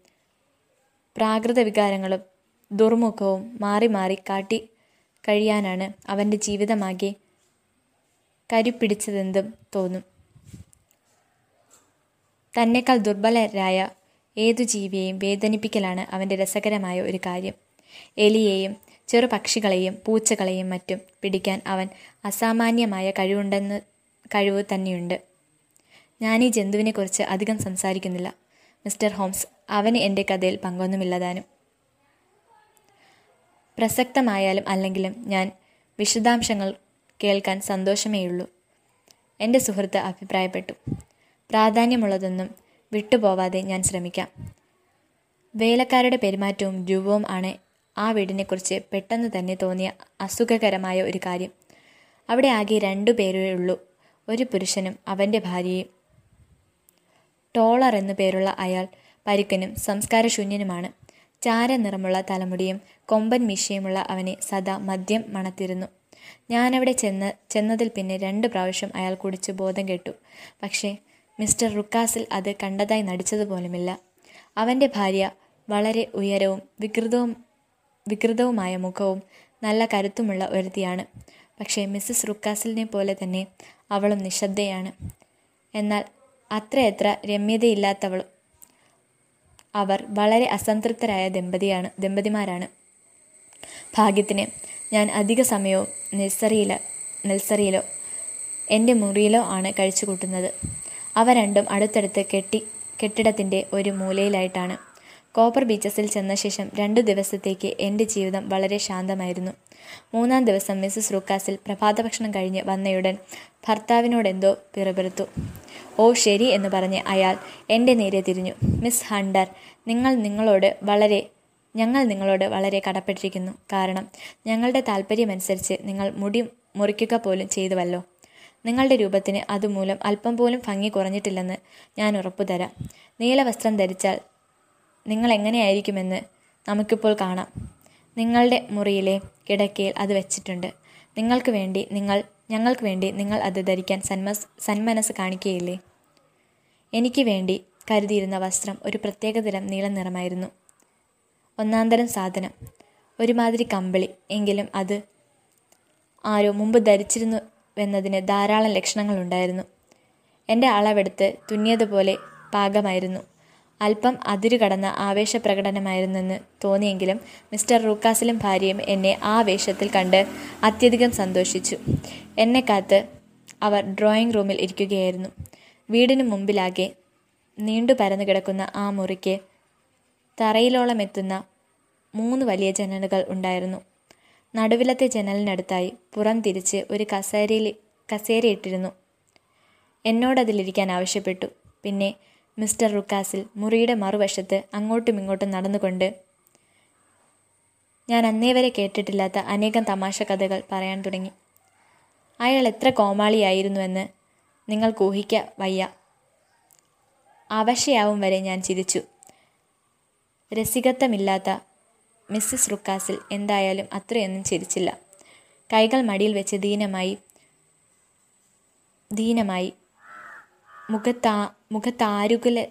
പ്രാകൃത വികാരങ്ങളും ദുർമുഖവും മാറി മാറി കാട്ടി കഴിയാനാണ് അവന്റെ ജീവിതമാകെ കരിപ്പിടിച്ചതെന്തും തോന്നും. തന്നെക്കാൾ ദുർബലരായ ഏതു ജീവിയെയും വേദനിപ്പിക്കലാണ് അവന്റെ രസകരമായ ഒരു കാര്യം. എലിയെയും ചെറു പക്ഷികളെയും പൂച്ചകളെയും മറ്റും പിടിക്കാൻ അവൻ അസാമാന്യമായ കഴിവുണ്ടെന്ന് കഴിവ് തന്നെയുണ്ട്. ഞാൻ ഈ ജന്തുവിനെക്കുറിച്ച് അധികം സംസാരിക്കുന്നില്ല. മിസ്റ്റർ ഹോംസ് അവന് എന്റെ കഥയിൽ പങ്കൊന്നുമില്ലതാനും പ്രസക്തമായാലും അല്ലെങ്കിലും ഞാൻ വിശദാംശങ്ങൾ കേൾക്കാൻ സന്തോഷമേയുള്ളൂ. എന്റെ സുഹൃത്ത് അഭിപ്രായപ്പെട്ടു. പ്രാധാന്യമുള്ളതൊന്നും വിട്ടുപോവാതെ ഞാൻ ശ്രമിക്കാം. വേലക്കാരുടെ പെരുമാറ്റവും രൂപവും ആണ് ആ വീടിനെക്കുറിച്ച് പെട്ടെന്ന് തന്നെ തോന്നിയ അസുഖകരമായ ഒരു കാര്യം. അവിടെ ആകെ രണ്ടു പേരേ ഉള്ളൂ. ഒരു പുരുഷനും അവന്റെ ഭാര്യയും. ടോളർ എന്നു പേരുള്ള അയാൾ പരുക്കനും സംസ്കാരശൂന്യനുമാണ്. ചാര നിറമുള്ള തലമുടിയും കൊമ്പൻ മീശയുമുള്ള അവനെ സദാ മദ്യം മണത്തിരുന്നു. ഞാനവിടെ ചെന്ന് ചെന്നതിൽ പിന്നെ രണ്ട് പ്രാവശ്യം അയാൾ കുടിച്ച് ബോധം കെട്ടു. പക്ഷേ മിസ്റ്റർ റുക്കാസിൽ അത് കണ്ടതായി നടിച്ചതുപോലുമില്ല. അവന്റെ ഭാര്യ വളരെ ഉയരവും വികൃതവും വികൃതവുമായ മുഖവും നല്ല കരുത്തുമുള്ള ഒരുത്തിയാണ്. പക്ഷേ മിസ്സസ് റുക്കാസിലിനെ പോലെ തന്നെ അവളും നിശബ്ദയാണ്. എന്നാൽ അത്രയത്ര രമ്യതയില്ലാത്തവളും അവർ വളരെ അസംതൃപ്തരായ ദമ്പതിയാണ് ദമ്പതിമാരാണ്. ഭാഗ്യത്തിന് ഞാൻ അധിക സമയവും നെൽസറിയില നെൽസറിയിലോ എന്റെ മുറിയിലോ ആണ് കഴിച്ചു കൂട്ടുന്നത്. അവ രണ്ടും അടുത്തടുത്ത് കെട്ടി കെട്ടിടത്തിന്റെ ഒരു മൂലയിലായിട്ടാണ്. കോപ്പർ ബീച്ചസിൽ ചെന്ന ശേഷം രണ്ടു ദിവസത്തേക്ക് എന്റെ ജീവിതം വളരെ ശാന്തമായിരുന്നു. മൂന്നാം ദിവസം മിസ്സസ് റുക്കാസിൽ പ്രഭാതഭക്ഷണം കഴിഞ്ഞ് വന്നയുടൻ ഭർത്താവിനോടെന്തോ പിറപിറുത്തു. ഓ ശരി എന്ന് പറഞ്ഞ് അയാൾ എന്റെ നേരെ തിരിഞ്ഞു. മിസ് ഹണ്ടർ നിങ്ങൾ നിങ്ങളോട് വളരെ ഞങ്ങൾ നിങ്ങളോട് വളരെ കടപ്പെട്ടിരിക്കുന്നു. കാരണം ഞങ്ങളുടെ താല്പര്യമനുസരിച്ച് നിങ്ങൾ മുടി മുറിക്കുക പോലും ചെയ്തുവല്ലോ. നിങ്ങളുടെ രൂപത്തിന് അതുമൂലം അല്പം പോലും ഭംഗി കുറഞ്ഞിട്ടില്ലെന്ന് ഞാൻ ഉറപ്പു തരാം. നീല വസ്ത്രം ധരിച്ചാൽ നിങ്ങൾ എങ്ങനെയായിരിക്കുമെന്ന് നമുക്കിപ്പോൾ കാണാം. നിങ്ങളുടെ മുറിയിലെ കിടക്കയിൽ അത് വെച്ചിട്ടുണ്ട്. നിങ്ങൾക്ക് വേണ്ടി നിങ്ങൾ ഞങ്ങൾക്ക് വേണ്ടി നിങ്ങൾ അത് ധരിക്കാൻ സന്മസ് സന്മനസ് കാണിക്കുകയില്ലേ എനിക്ക് വേണ്ടി കരുതിയിരുന്ന വസ്ത്രം ഒരു പ്രത്യേകതരം നീല നിറമായിരുന്നു. ഒന്നാന്തരം സാധനം. ഒരുമാതിരി കമ്പിളി. എങ്കിലും അത് ആരോ മുമ്പ് ധരിച്ചിരുന്നു എന്നതിന് ധാരാളം ലക്ഷണങ്ങളുണ്ടായിരുന്നു എന്റെ അളവെടുത്ത് തുന്നിയതുപോലെ പാകമായിരുന്നു. അല്പം അതിരുകടന്ന ആവേശപ്രകടനമായിരുന്നെന്ന് തോന്നിയെങ്കിലും മിസ്റ്റർ റൂക്കാസിലും ഭാര്യയും എന്നെ ആ വേഷത്തിൽ കണ്ട് അത്യധികം സന്തോഷിച്ചു. എന്നെ കാത്ത് അവർ ഡ്രോയിങ് റൂമിൽ ഇരിക്കുകയായിരുന്നു. വീടിന് മുമ്പിലാകെ നീണ്ടു പരന്നു കിടക്കുന്ന ആ മുറിക്ക് തറയിലോളം എത്തുന്ന മൂന്ന് വലിയ ജനലുകൾ ഉണ്ടായിരുന്നു. നടുവിലത്തെ ജനലിനടുത്തായി പുറം തിരിച്ച് ഒരു കസേരയിൽ കസേരയിട്ടിരുന്നു. എന്നോടതിലിരിക്കാൻ ആവശ്യപ്പെട്ടു. പിന്നെ മിസ്റ്റർ റുക്കാസിൽ മുറിയുടെ മറുവശത്ത് അങ്ങോട്ടും ഇങ്ങോട്ടും നടന്നുകൊണ്ട് ഞാൻ അന്നേ വരെ കേട്ടിട്ടില്ലാത്ത അനേകം തമാശ കഥകൾ പറയാൻ തുടങ്ങി. അയാൾ എത്ര കോമാളിയായിരുന്നുവെന്ന് നിങ്ങൾ ഊഹിക്ക വയ്യ. അവശയാവും വരെ ഞാൻ ചിരിച്ചു. രസികത്വമില്ലാത്ത മിസ്സിസ് റുക്കാസിൽ എന്തായാലും അത്രയൊന്നും ചിരിച്ചില്ല. കൈകൾ മടിയിൽ വെച്ച് ദീനമായി ദീനമായി മുഖത്താ മുഖത്താരുകുല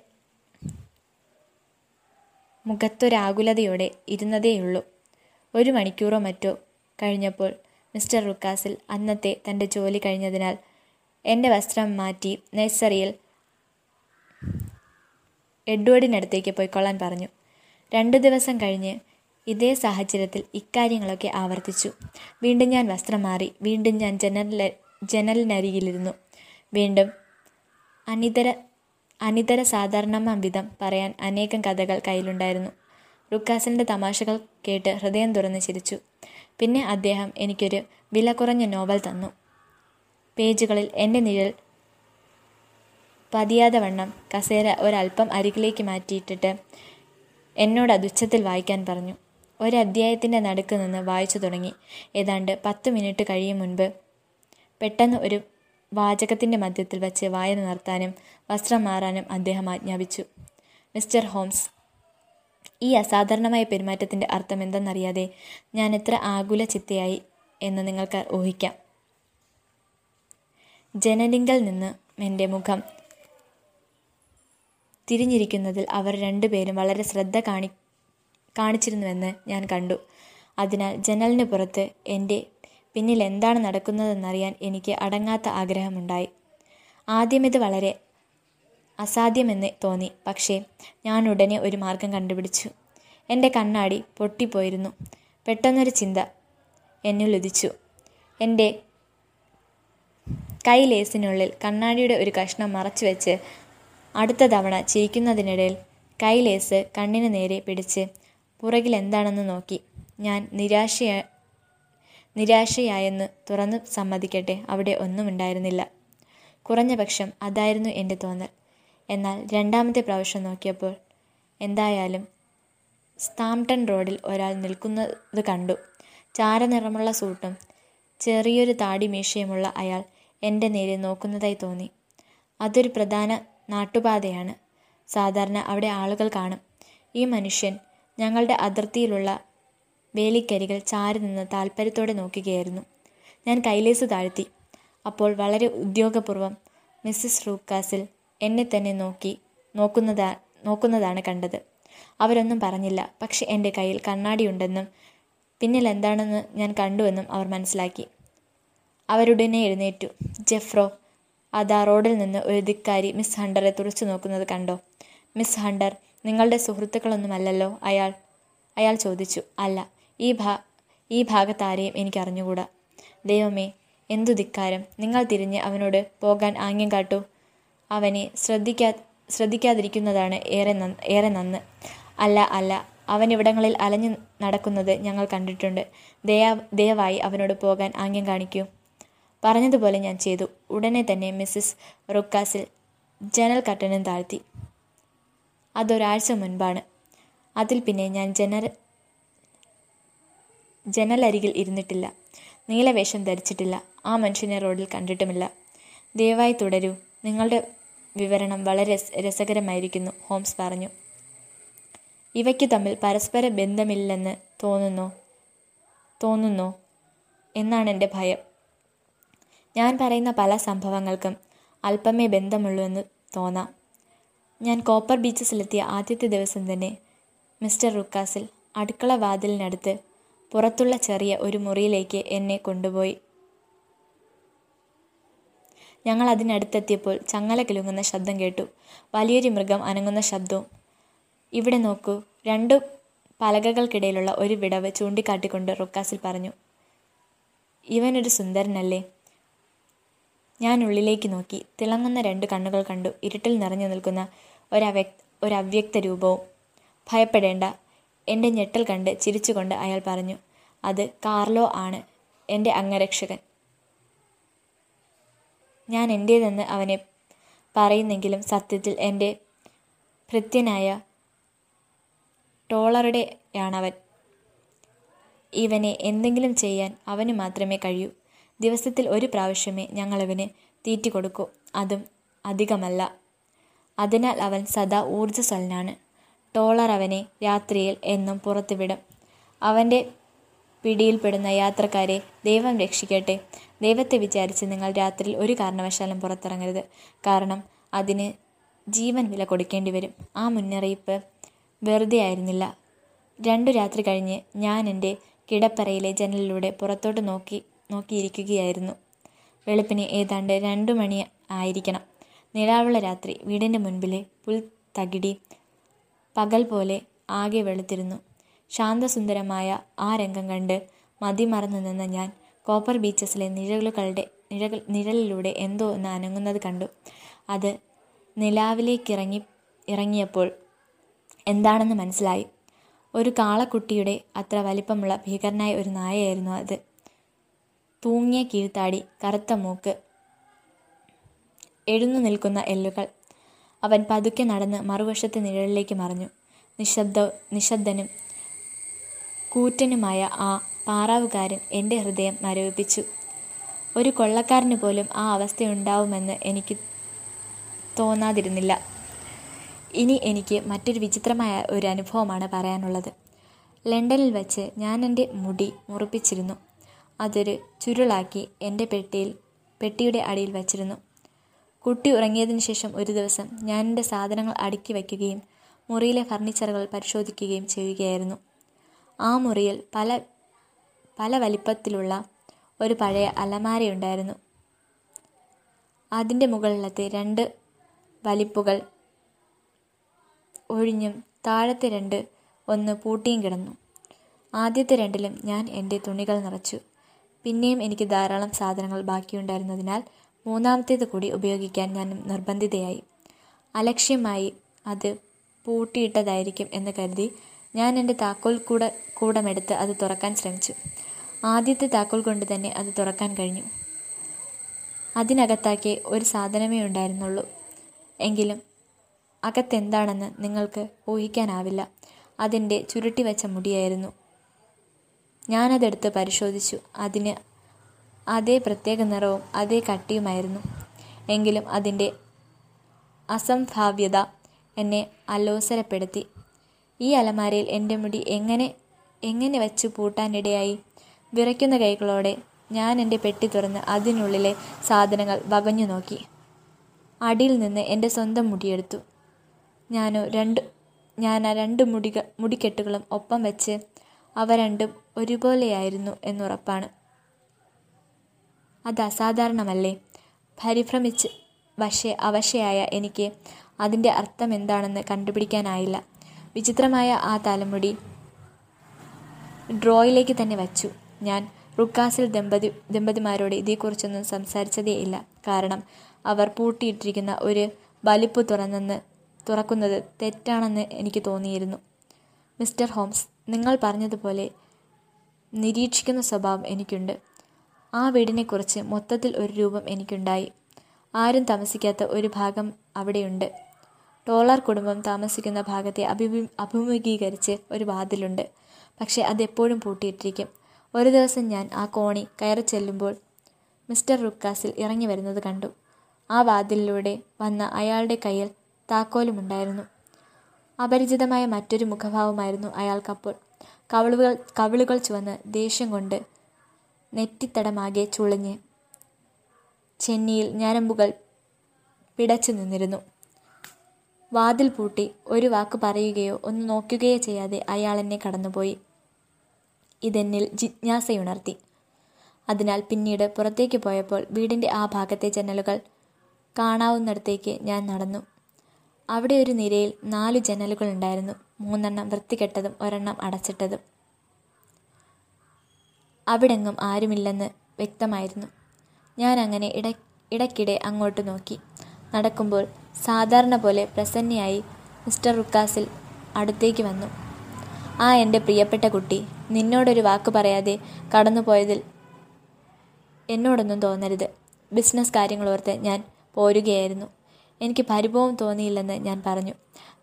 മുഖത്തൊരാകുലതയോടെ ഇരുന്നതേയുള്ളൂ. ഒരു മണിക്കൂറോ മറ്റോ കഴിഞ്ഞപ്പോൾ മിസ്റ്റർ റുക്കാസിൽ അന്നത്തെ തന്റെ ജോലി കഴിഞ്ഞതിനാൽ എന്റെ വസ്ത്രം മാറ്റി നഴ്സറിയിൽ എഡ്വേർഡിനടുത്തേക്ക് പോയിക്കൊള്ളാൻ പറഞ്ഞു. രണ്ടു ദിവസം കഴിഞ്ഞ് ഇതേ സാഹചര്യത്തിൽ ഇക്കാര്യങ്ങളൊക്കെ ആവർത്തിച്ചു. വീണ്ടും ഞാൻ വസ്ത്രം മാറി വീണ്ടും ഞാൻ ജനലിൽ ജനലിനരികിലിരുന്നു. വീണ്ടും അനിതര അനിതര സാധാരണമാം വിധം പറയാൻ അനേകം കഥകൾ കയ്യിലുണ്ടായിരുന്നു. റുക്കാസിന്റെ തമാശകൾ കേട്ട് ഹൃദയം തുറന്ന് ചിരിച്ചു. പിന്നെ അദ്ദേഹം എനിക്കൊരു വില കുറഞ്ഞ നോവൽ തന്നു. പേജുകളിൽ എന്റെ നിഴൽ പതിയാതെ വണ്ണം കസേര ഒരല്പം അരികിലേക്ക് മാറ്റിയിട്ടിട്ട് എന്നോട് അതുച്ഛത്തിൽ വായിക്കാൻ പറഞ്ഞു. ഒരു അധ്യായത്തിന്റെ നടുക്ക് നിന്ന് വായിച്ചു തുടങ്ങി. ഏതാണ്ട് പത്ത് മിനിറ്റ് കഴിയും മുൻപ് പെട്ടെന്ന് ഒരു വാചകത്തിന്റെ മധ്യത്തിൽ വച്ച് വായന നിർത്താനും വസ്ത്രം മാറാനും അദ്ദേഹം ആജ്ഞാപിച്ചു. മിസ്റ്റർ ഹോംസ് ഈ അസാധാരണമായ പെരുമാറ്റത്തിന്റെ അർത്ഥം എന്തെന്നറിയാതെ ഞാൻ എത്ര ആകുല ചിത്തയായി എന്ന് നിങ്ങൾക്ക് ഊഹിക്കാം. ജനലിങ്കൽ നിന്ന് എന്റെ മുഖം തിരിഞ്ഞിരിക്കുന്നതിൽ അവർ രണ്ടുപേരും വളരെ ശ്രദ്ധ കാണി കാണിച്ചിരുന്നുവെന്ന് ഞാൻ കണ്ടു. അതിനാൽ ജനലിന് പുറത്ത് എന്റെ പിന്നിൽ എന്താണ് നടക്കുന്നതെന്നറിയാൻ എനിക്ക് അടങ്ങാത്ത ആഗ്രഹമുണ്ടായി. ആദ്യം ഇത് വളരെ അസാധ്യമെന്ന് തോന്നി. പക്ഷേ ഞാൻ ഉടനെ ഒരു മാർഗം കണ്ടുപിടിച്ചു. എന്റെ കണ്ണാടി പൊട്ടിപ്പോയിരുന്നു. പെട്ടെന്നൊരു ചിന്ത എന്നിൽ ഉദിച്ചു. എന്റെ കൈ ലേസിനുള്ളിൽ കണ്ണാടിയുടെ ഒരു കഷ്ണം മറച്ചു വെച്ച് അടുത്ത തവണ ചിരിക്കുന്നതിനിടയിൽ കൈ ലേസ് കണ്ണിന് നേരെ പിടിച്ച് പുറകിൽ എന്താണെന്ന് നോക്കി. ഞാൻ നിരാശയ നിരാശയായെന്ന് തുറന്നു സമ്മതിക്കട്ടെ അവിടെ ഒന്നും ഉണ്ടായിരുന്നില്ല. കുറഞ്ഞ പക്ഷം അതായിരുന്നു എന്റെ തോന്നൽ. എന്നാൽ രണ്ടാമത്തെ പ്രാവശ്യം നോക്കിയപ്പോൾ എന്തായാലും സ്താംപ്ടൺ റോഡിൽ ഒരാൾ നിൽക്കുന്നത് കണ്ടു. ചാരനിറമുള്ള സൂട്ടും ചെറിയൊരു താടി മീശയുമുള്ള അയാൾ എന്റെ നേരെ നോക്കുന്നതായി തോന്നി. അതൊരു പ്രധാന നാട്ടുപാതയാണ്. സാധാരണ അവിടെ ആളുകൾ കാണും. ഈ മനുഷ്യൻ ഞങ്ങളുടെ അതിർത്തിയിലുള്ള വേലിക്കരികൾ ചാരി നിന്ന് താൽപ്പര്യത്തോടെ നോക്കുകയായിരുന്നു. ഞാൻ കൈലേസ് താഴ്ത്തി. അപ്പോൾ വളരെ ഉദ്യോഗപൂർവം മിസ്സിസ് റൂക്കാസിൽ എന്നെ തന്നെ നോക്കി നോക്കുന്നതാ നോക്കുന്നതാണ് കണ്ടത്. അവരൊന്നും പറഞ്ഞില്ല. പക്ഷെ എന്റെ കയ്യിൽ കണ്ണാടിയുണ്ടെന്നും പിന്നിൽ എന്താണെന്ന് ഞാൻ കണ്ടുവെന്നും അവർ മനസ്സിലാക്കി. അവരുടനെ എഴുന്നേറ്റു. ജെഫ്രോ അതാ റോഡിൽ നിന്ന് ഒരു ധിക്കാരി മിസ് ഹണ്ടറെ തുറച്ചു നോക്കുന്നത് കണ്ടോ? മിസ് ഹണ്ടർ നിങ്ങളുടെ സുഹൃത്തുക്കളൊന്നുമല്ലല്ലോ? അയാൾ അയാൾ ചോദിച്ചു. അല്ല ഈ ഭാ ഈ ഭാഗത്താരെയും എനിക്കറിഞ്ഞുകൂടാ? ദൈവമേ എന്തു ധിക്കാരം? നിങ്ങൾ തിരിഞ്ഞ് അവനോട് പോകാൻ ആംഗ്യം കാട്ടൂ. അവനെ ശ്രദ്ധിക്കാ ശ്രദ്ധിക്കാതിരിക്കുന്നതാണ് ഏറെ നന്ന് ഏറെ നന്ന്. അല്ല അല്ല അവൻ ഇവിടങ്ങളിൽ അലഞ്ഞു നടക്കുന്നത് ഞങ്ങൾ കണ്ടിട്ടുണ്ട്. ദയാ ദയവായി അവനോട് പോകാൻ ആംഗ്യം കാണിക്കൂ. പറഞ്ഞതുപോലെ ഞാൻ ചെയ്തു. ഉടനെ തന്നെ മിസ്സിസ് റുക്കാസിൽ ജനൽ കട്ടനും താഴ്ത്തി. അതൊരാഴ്ച മുൻപാണ്. അതിൽ പിന്നെ ഞാൻ ജനൽ ജനലരികിൽ ഇരുന്നിട്ടില്ല. നീലവേഷം ധരിച്ചിട്ടില്ല. ആ മനുഷ്യനെ റോഡിൽ കണ്ടിട്ടുമില്ല. ദയവായി തുടരൂ. നിങ്ങളുടെ വിവരണം വളരെ രസകരമായിരിക്കുന്നു ഹോംസ് പറഞ്ഞു. ഇവയ്ക്ക് തമ്മിൽ പരസ്പര ബന്ധമില്ലെന്ന് തോന്നുന്നോ? തോന്നുന്നോ? എന്നാണ് എന്റെ ഭയം. ഞാൻ പറയുന്ന പല സംഭവങ്ങൾക്കും അല്പമേ ബന്ധമുള്ളൂ എന്ന് തോന്നാം. ഞാൻ കോപ്പർ ബീച്ചസിലെത്തിയ ആദ്യത്തെ ദിവസം തന്നെ മിസ്റ്റർ റുക്കാസിൽ അടുക്കള വാതിലിനടുത്ത് പുറത്തുള്ള ചെറിയ ഒരു മുറിയിലേക്ക് എന്നെ കൊണ്ടുപോയി. ഞങ്ങൾ അതിനടുത്തെത്തിയപ്പോൾ ചങ്ങല കിലുങ്ങുന്ന ശബ്ദം കേട്ടു. വലിയൊരു മൃഗം അനങ്ങുന്ന ശബ്ദവും. ഇവിടെ നോക്കൂ. രണ്ടു പലകകൾക്കിടയിലുള്ള ഒരു വിടവ് ചൂണ്ടിക്കാട്ടിക്കൊണ്ട് റുക്കാസിൽ പറഞ്ഞു. ഇവനൊരു സുന്ദരനല്ലേ? ഞാൻ ഉള്ളിലേക്ക് നോക്കി. തിളങ്ങുന്ന രണ്ട് കണ്ണുകൾ കണ്ടു. ഇരുട്ടിൽ നിറഞ്ഞു നിൽക്കുന്ന ഒരവ്യക് ഒരവ്യക്ത രൂപവും ഭയപ്പെടേണ്ട. എന്റെ ഞെട്ടൽ കണ്ട് ചിരിച്ചുകൊണ്ട് അയാൾ പറഞ്ഞു. അത് കാർലോ ആണ് എന്റെ അംഗരക്ഷകൻ. ഞാൻ എന്റേതെന്ന് അവനെ പറയുന്നെങ്കിലും സത്യത്തിൽ എന്റെ ഭൃത്യനായ ടോളറുടെയാണവൻ. ഇവനെ എന്തെങ്കിലും ചെയ്യാൻ അവന് മാത്രമേ കഴിയൂ. ദിവസത്തിൽ ഒരു പ്രാവശ്യമേ ഞങ്ങളവന് തീറ്റി കൊടുക്കൂ. അതും അധികമല്ല. അതിനാൽ അവൻ സദാ ഊർജസ്വലനാണ്. ടോളർ അവനെ രാത്രിയിൽ എന്നും പുറത്തുവിടും. അവന്റെ പിടിയിൽപ്പെടുന്ന യാത്രക്കാരെ ദൈവം രക്ഷിക്കട്ടെ. ദൈവത്തെ വിചാരിച്ച് നിങ്ങൾ രാത്രിയിൽ ഒരു കാരണവശാലും പുറത്തിറങ്ങരുത്. കാരണം അതിന് ജീവൻ വില കൊടുക്കേണ്ടി വരും. ആ മുന്നറിയിപ്പ് വെറുതെ ആയിരുന്നില്ല. രണ്ടു രാത്രി കഴിഞ്ഞ് ഞാൻ എന്റെ കിടപ്പറയിലെ ജനലിലൂടെ പുറത്തോട്ട് നോക്കി നോക്കിയിരിക്കുകയായിരുന്നു. വെളുപ്പിന് ഏതാണ്ട് രണ്ടു മണി ആയിരിക്കണം. നിലാവുള്ള രാത്രി വീടിന്റെ മുൻപിലെ പുൽ തകിടി പകൽ പോലെ ആകെ വെളുത്തിരുന്നു. ശാന്തസുന്ദരമായ ആ രംഗം കണ്ട് മതിമറന്നു നിന്ന ഞാൻ കോപ്പർ ബീച്ചസിലെ നിഴലുകളുടെ നിഴൽ നിഴലിലൂടെ എന്തോ ഒന്ന് അനങ്ങുന്നത് കണ്ടു. അത് നിലാവിലേക്കിറങ്ങി ഇറങ്ങിയപ്പോൾ എന്താണെന്ന് മനസ്സിലായി. ഒരു കാളക്കുട്ടിയുടെ അത്ര വലിപ്പമുള്ള ഭീകരനായ ഒരു നായയായിരുന്നു അത്. തൂങ്ങിയ കീഴ്ത്താടി കറുത്ത മൂക്ക് എഴുന്നു നിൽക്കുന്ന എല്ലുകൾ. അവൻ പതുക്കെ നടന്ന് മറുവശത്തെ നിഴലിലേക്ക് മറിഞ്ഞു. നിശബ്ദ നിശബ്ദനും കൂറ്റനുമായ ആ പാറാവുകാരൻ എന്റെ ഹൃദയം മരവിപ്പിച്ചു ഒരു കൊള്ളക്കാരന് പോലും ആ അവസ്ഥയുണ്ടാവുമെന്ന് എനിക്ക് തോന്നാതിരുന്നില്ല. ഇനി എനിക്ക് മറ്റൊരു വിചിത്രമായ ഒരു അനുഭവമാണ് പറയാനുള്ളത്. ലണ്ടനിൽ വച്ച് ഞാൻ എന്റെ മുടി മുറിപ്പിച്ചിരുന്നു. അതൊരു ചുരുളാക്കി എന്റെ പെട്ടിയിൽ പെട്ടിയുടെ അടിയിൽ വച്ചിരുന്നു. കുട്ടി ഉറങ്ങിയതിന് ശേഷം ഒരു ദിവസം ഞാൻ എന്റെ സാധനങ്ങൾ അടുക്കി വയ്ക്കുകയും മുറിയിലെ ഫർണിച്ചറുകൾ പരിശോധിക്കുകയും ചെയ്യുകയായിരുന്നു. ആ മുറിയിൽ പല പല വലിപ്പത്തിലുള്ള ഒരു പഴയ അലമാരയുണ്ടായിരുന്നു. അതിന്റെ മുകളിലത്തെ രണ്ട് വലിപ്പുകൾ ഒഴിഞ്ഞും താഴത്തെ രണ്ട് ഒന്ന് പൂട്ടിയും കിടന്നു. ആദ്യത്തെ രണ്ടിലും ഞാൻ എന്റെ തുണികൾ നിറച്ചു. പിന്നെയും എനിക്ക് ധാരാളം സാധനങ്ങൾ ബാക്കിയുണ്ടായിരുന്നതിനാൽ മൂന്നാമത്തേത് കൂടി ഉപയോഗിക്കാൻ ഞാൻ നിർബന്ധിതയായി. അലക്ഷ്യമായി അത് പൂട്ടിയിട്ടതായിരിക്കും എന്ന് കരുതി ഞാൻ എന്റെ താക്കോൽ കൂട കൂടമെടുത്ത് അത് തുറക്കാൻ ശ്രമിച്ചു. ആദ്യത്തെ താക്കോൽ കൊണ്ട് തന്നെ അത് തുറക്കാൻ കഴിഞ്ഞു. അതിനകത്താക്കി ഒരു സാധനമേ ഉണ്ടായിരുന്നുള്ളൂ. എങ്കിലും അകത്തെന്താണെന്ന് നിങ്ങൾക്ക് ഊഹിക്കാനാവില്ല. അതിന്റെ ചുരുട്ടി വെച്ച മുടിയായിരുന്നു. ഞാനതെടുത്ത് പരിശോധിച്ചു. അതിന് അതേ പ്രത്യേക നിറവും അതേ കട്ടിയുമായിരുന്നു. എങ്കിലും അതിന്റെ അസംഭാവ്യത എന്നെ അലോസരപ്പെടുത്തി. ഈ അലമാരയിൽ എന്റെ മുടി എങ്ങനെ എങ്ങനെ വെച്ച് പൂട്ടാനിടയായി? വിറയ്ക്കുന്ന കൈകളോടെ ഞാൻ എന്റെ പെട്ടി തുറന്ന് അതിനുള്ളിലെ സാധനങ്ങൾ വകഞ്ഞു നോക്കി. അടിയിൽ നിന്ന് എന്റെ സ്വന്തം മുടിയെടുത്തു ഞാനോ രണ്ട് ഞാൻ ആ രണ്ട് മുടിക മുടിക്കെട്ടുകളും ഒപ്പം വെച്ച് അവ രണ്ടും ഒരുപോലെയായിരുന്നു എന്നുറപ്പാണ്. അത് അസാധാരണമല്ലേ? പരിഭ്രമിച്ച് വശ അവശയായ എനിക്ക് അതിന്റെ അർത്ഥം എന്താണെന്ന് കണ്ടുപിടിക്കാനായില്ല. വിചിത്രമായ ആ തലമുടി ഡ്രോയിലേക്ക് തന്നെ വച്ചു. ഞാൻ റുക്കാസിൽ ദമ്പതി ദമ്പതിമാരോട് ഇതേക്കുറിച്ചൊന്നും സംസാരിച്ചതേ ഇല്ല. കാരണം അവർ പൂട്ടിയിട്ടിരിക്കുന്ന ഒരു വലിപ്പ് തുറന്നെന്ന് തുറക്കുന്നത് തെറ്റാണെന്ന് എനിക്ക് തോന്നിയിരുന്നു. മിസ്റ്റർ ഹോംസ് നിങ്ങൾ പറഞ്ഞതുപോലെ നിരീക്ഷിക്കുന്ന സ്വഭാവം എനിക്കുണ്ട്. ആ വീടിനെക്കുറിച്ച് മൊത്തത്തിൽ ഒരു രൂപം എനിക്കുണ്ടായി. ആരും താമസിക്കാത്ത ഒരു ഭാഗം അവിടെയുണ്ട്. ടോളർ കുടുംബം താമസിക്കുന്ന ഭാഗത്തെ അഭിമു അഭിമുഖീകരിച്ച് ഒരു വാതിലുണ്ട്. പക്ഷേ അതെപ്പോഴും പൂട്ടിയിട്ടിരിക്കും. ഒരു ദിവസം ഞാൻ ആ കോണി കയറി ചെല്ലുമ്പോൾ മിസ്റ്റർ റുക്കാസിൽ ഇറങ്ങി വരുന്നത് കണ്ടു. ആ വാതിലിലൂടെ വന്ന അയാളുടെ കയ്യിൽ താക്കോലുമുണ്ടായിരുന്നു. അപരിചിതമായ മറ്റൊരു മുഖഭാവമായിരുന്നു അയാൾക്കപ്പോൾ. കവിളുകൾ കവിളുകൾ ചുവന്ന് ദേഷ്യം കൊണ്ട് നെറ്റിത്തടമാകെ ചുളിഞ്ഞ് ചെന്നിയിൽ ഞരമ്പുകൾ പിടച്ചു നിന്നിരുന്നു. വാതിൽ പൂട്ടി ഒരു വാക്ക് പറയുകയോ ഒന്ന് നോക്കുകയോ ചെയ്യാതെ അയാൾ എന്നെ കടന്നുപോയി. ഇതെന്നിൽ ജിജ്ഞാസയുണർത്തി. അതിനാൽ പിന്നീട് പുറത്തേക്ക് പോയപ്പോൾ വീടിന്റെ ആ ഭാഗത്തെ ജനലുകൾ കാണാവുന്നിടത്തേക്ക് ഞാൻ നടന്നു. അവിടെ ഒരു നിരയിൽ നാല് ജനലുകൾ ഉണ്ടായിരുന്നു. മൂന്നെണ്ണം വൃത്തികെട്ടതും ഒരെണ്ണം അടച്ചിട്ടതും. അവിടെങ്ങും ആരുമില്ലെന്ന് വ്യക്തമായിരുന്നു. ഞാൻ അങ്ങനെ ഇട ഇടയ്ക്കിടെ അങ്ങോട്ട് നോക്കി. നടക്കുമ്പോൾ സാധാരണ പോലെ പ്രസന്നയായി മിസ്റ്റർ റുക്കാസിൽ അടുത്തേക്ക് വന്നു. ആ എന്റെ പ്രിയപ്പെട്ട കുട്ടി നിന്നോടൊരു വാക്ക് പറയാതെ കടന്നുപോയതിൽ എന്നോടൊന്നും തോന്നരുത്. ബിസിനസ് കാര്യങ്ങൾ ഓർത്ത് ഞാൻ പോരുകയായിരുന്നു. എനിക്ക് പരിഭവം തോന്നിയില്ലെന്ന് ഞാൻ പറഞ്ഞു.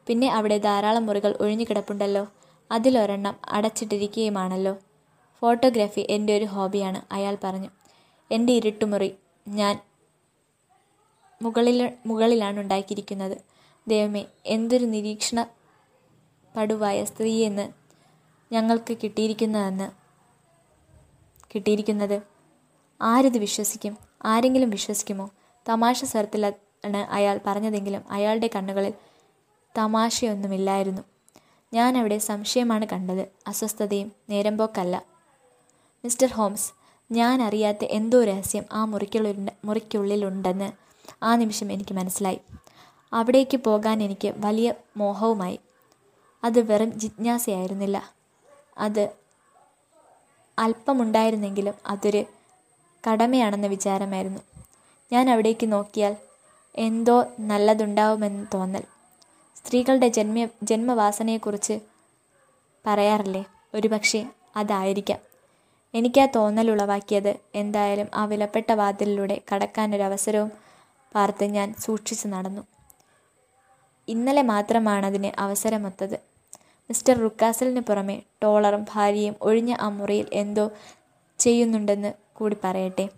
പിന്നെ അവിടെ ധാരാളം മുറികൾ ഒഴിഞ്ഞുകിടപ്പുണ്ടല്ലോ അതിലൊരെണ്ണം അടച്ചിട്ടിരിക്കുകയുമാണല്ലോ ഫോട്ടോഗ്രാഫി എന്റെ ഒരു ഹോബിയാണ് അയാൾ പറഞ്ഞു. എന്റെ ഇരുട്ടുമുറി ഞാൻ മുകളിൽ മുകളിലാണ് ഉണ്ടാക്കിയിരിക്കുന്നത്. ദൈവമേ എന്തൊരു നിരീക്ഷണ പടുവായ സ്ത്രീയെന്ന് ഞങ്ങൾക്ക് കിട്ടിയിരിക്കുന്നതെന്ന് കിട്ടിയിരിക്കുന്നത്. ആരിത് വിശ്വസിക്കും? ആരെങ്കിലും വിശ്വസിക്കുമോ? തമാശ സ്വരത്തിലാണ് അയാൾ പറഞ്ഞതെങ്കിലും അയാളുടെ കണ്ണുകളിൽ തമാശയൊന്നുമില്ലായിരുന്നു. ഞാൻ അവിടെ സംശയമാണ് കണ്ടത്. അസ്വസ്ഥതയും നേരമ്പോക്കല്ല. മിസ്റ്റർ ഹോംസ് ഞാൻ അറിയാത്ത എന്തോ രഹസ്യം ആ മുറിക്കുള്ളിൽ മുറിക്കുള്ളിലുണ്ടെന്ന് ആ നിമിഷം എനിക്ക് മനസ്സിലായി. അവിടേക്ക് പോകാൻ എനിക്ക് വലിയ മോഹവുമായി. അത് വെറും ജിജ്ഞാസയായിരുന്നില്ല. അത് അല്പമുണ്ടായിരുന്നെങ്കിലും അതൊരു കടമയാണെന്ന വിചാരമായിരുന്നു. ഞാൻ അവിടേക്ക് നോക്കിയാൽ എന്തോ നല്ലതുണ്ടാവുമെന്ന് തോന്നൽ. സ്ത്രീകളുടെ ജന്മ ജന്മവാസനയെക്കുറിച്ച് പറയാറില്ലേ? ഒരുപക്ഷെ അതായിരിക്കാം. എനിക്കാ ആ തോന്നലുളവാക്കിയത് എന്തായാലും ആ വിലപ്പെട്ട വാതിലിലൂടെ കടക്കാനൊരവസരവും പാർത്ത് ഞാൻ സൂക്ഷിച്ചു നടന്നു. ഇന്നലെ മാത്രമാണ് അതിന് അവസരമൊത്തത്. മിസ്റ്റർ റുക്കാസലിന് പുറമെ ടോളറും ഭാര്യയും ഒഴിഞ്ഞ ആ മുറിയിൽ എന്തോ ചെയ്യുന്നുണ്ടെന്ന് കൂടി പറയട്ടെ.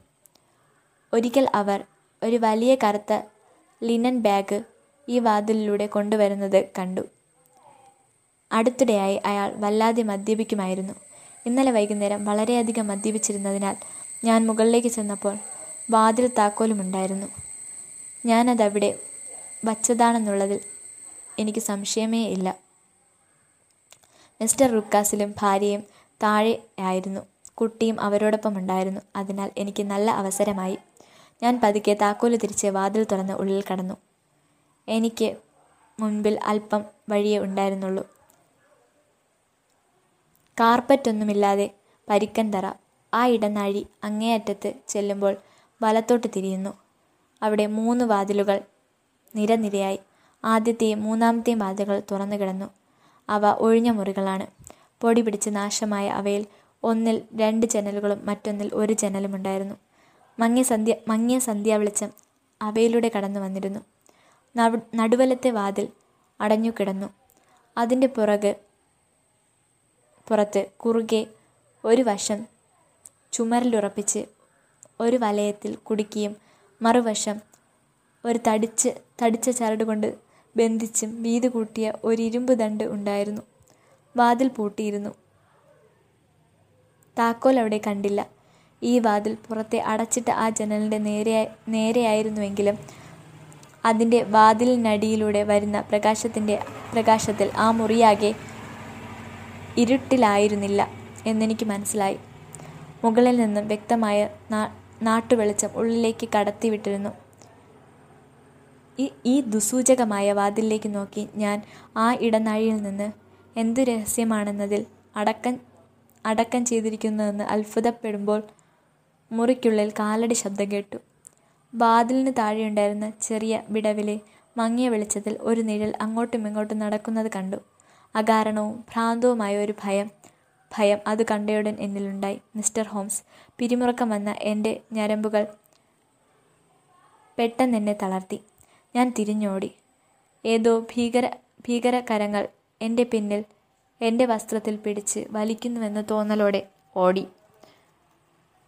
ഒരിക്കൽ അവർ ഒരു വലിയ കറുത്ത ലിനൻ ബാഗ് ഈ വാതിലിലൂടെ കൊണ്ടുവരുന്നത് കണ്ടു. അടുത്തിടെയായി അയാൾ വല്ലാതെ മദ്യപിക്കുമായിരുന്നു. ഇന്നലെ വൈകുന്നേരം വളരെയധികം മദ്യപിച്ചിരുന്നതിനാൽ ഞാൻ മുകളിലേക്ക് ചെന്നപ്പോൾ വാതിൽ താക്കോലുമുണ്ടായിരുന്നു. ഞാനതവിടെ വച്ചതാണെന്നുള്ളതിൽ എനിക്ക് സംശയമേ ഇല്ല. മിസ്റ്റർ റുക്കാസിലും ഭാര്യയും താഴെ ആയിരുന്നു. കുട്ടിയും അവരോടൊപ്പം ഉണ്ടായിരുന്നു അതിനാൽ എനിക്ക് നല്ല അവസരമായി. ഞാൻ പതുക്കെ താക്കോൽ തിരിച്ച് വാതിൽ തുറന്ന് ഉള്ളിൽ കടന്നു. എനിക്ക് മുൻപിൽ അല്പം വഴിയേ ഉണ്ടായിരുന്നുള്ളൂ. കാർപ്പറ്റൊന്നുമില്ലാതെ പരിക്കൻ തറ. ആ ഇടനാഴി അങ്ങേയറ്റത്ത് ചെല്ലുമ്പോൾ വലത്തോട്ട് തിരിയുന്നു. അവിടെ മൂന്ന് വാതിലുകൾ നിരനിരയായി. ആദ്യത്തെയും മൂന്നാമത്തെയും വാതിലുകൾ തുറന്നു കിടന്നു. അവ ഒഴിഞ്ഞ മുറികളാണ്. പൊടി പിടിച്ച് നാശമായ അവയിൽ ഒന്നിൽ രണ്ട് ജനലുകളും മറ്റൊന്നിൽ ഒരു ജനലും ഉണ്ടായിരുന്നു. മങ്ങിയ സന്ധ്യ മങ്ങിയ സന്ധ്യാവെളിച്ചം അവയിലൂടെ കടന്നു വന്നിരുന്നു. നടുവലത്തെ വാതിൽ അടഞ്ഞു കിടന്നു. അതിന്റെ പുറകെ പുറത്ത് കുറുകെ ഒരു വശം ചുമരിലുറപ്പിച്ച് ഒരു വലയത്തിൽ കുടുക്കിയും മറുവശം ഒരു തടിച്ച് തടിച്ച ചരട് കൊണ്ട് ബന്ധിച്ചും വീതി കൂട്ടിയ ഒരു ഇരുമ്പ് ദണ്ട് ഉണ്ടായിരുന്നു. വാതിൽ പൂട്ടിയിരുന്നു. താക്കോൽ അവിടെ കണ്ടില്ല. ഈ വാതിൽ പുറത്തെ അടച്ചിട്ട ആ ജനലിന്റെ നേരെ നേരെയായിരുന്നുവെങ്കിലും അതിന്റെ വാതിലിനടിയിലൂടെ വരുന്ന പ്രകാശത്തിന്റെ പ്രകാശത്തിൽ ആ മുറിയാകെ ഇരുട്ടിലായിരുന്നില്ല എന്നെനിക്ക് മനസ്സിലായി. മുകളിൽ നിന്നും വ്യക്തമായ നാട്ടുവെളിച്ചം ഉള്ളിലേക്ക് കടത്തിവിട്ടിരുന്നു. ഈ ദുസൂചകമായ വാതിലിലേക്ക് നോക്കി ഞാൻ ആ ഇടനാഴിയിൽ നിന്ന് എന്തു രഹസ്യമാണെന്നതിൽ അടക്കം അടക്കം ചെയ്തിരിക്കുന്നതെന്ന് അത്ഭുതപ്പെടുമ്പോൾ മുറിക്കുള്ളിൽ കാലടി ശബ്ദം കേട്ടു. വാതിലിന് താഴെയുണ്ടായിരുന്ന ചെറിയ വിടവിലെ മങ്ങിയ വെളിച്ചത്തിൽ ഒരു നിഴൽ അങ്ങോട്ടും ഇങ്ങോട്ടും നടക്കുന്നത് കണ്ടു. അകാരണവും ഭ്രാന്തവുമായ ഒരു ഭയം ഭയം അത് കണ്ടയുടൻ എന്നിലുണ്ടായി. മിസ്റ്റർ ഹോംസ് പിരിമുറക്കം വന്ന എന്റെ ഞരമ്പുകൾ പെട്ടെന്ന് എന്നെ തളർത്തി. ഞാൻ തിരിഞ്ഞോടി. ഏതോ ഭീകര ഭീകര കരങ്ങൾ എന്റെ പിന്നിൽ എന്റെ വസ്ത്രത്തിൽ പിടിച്ച് വലിക്കുന്നുവെന്ന തോന്നലോടെ ഓടി.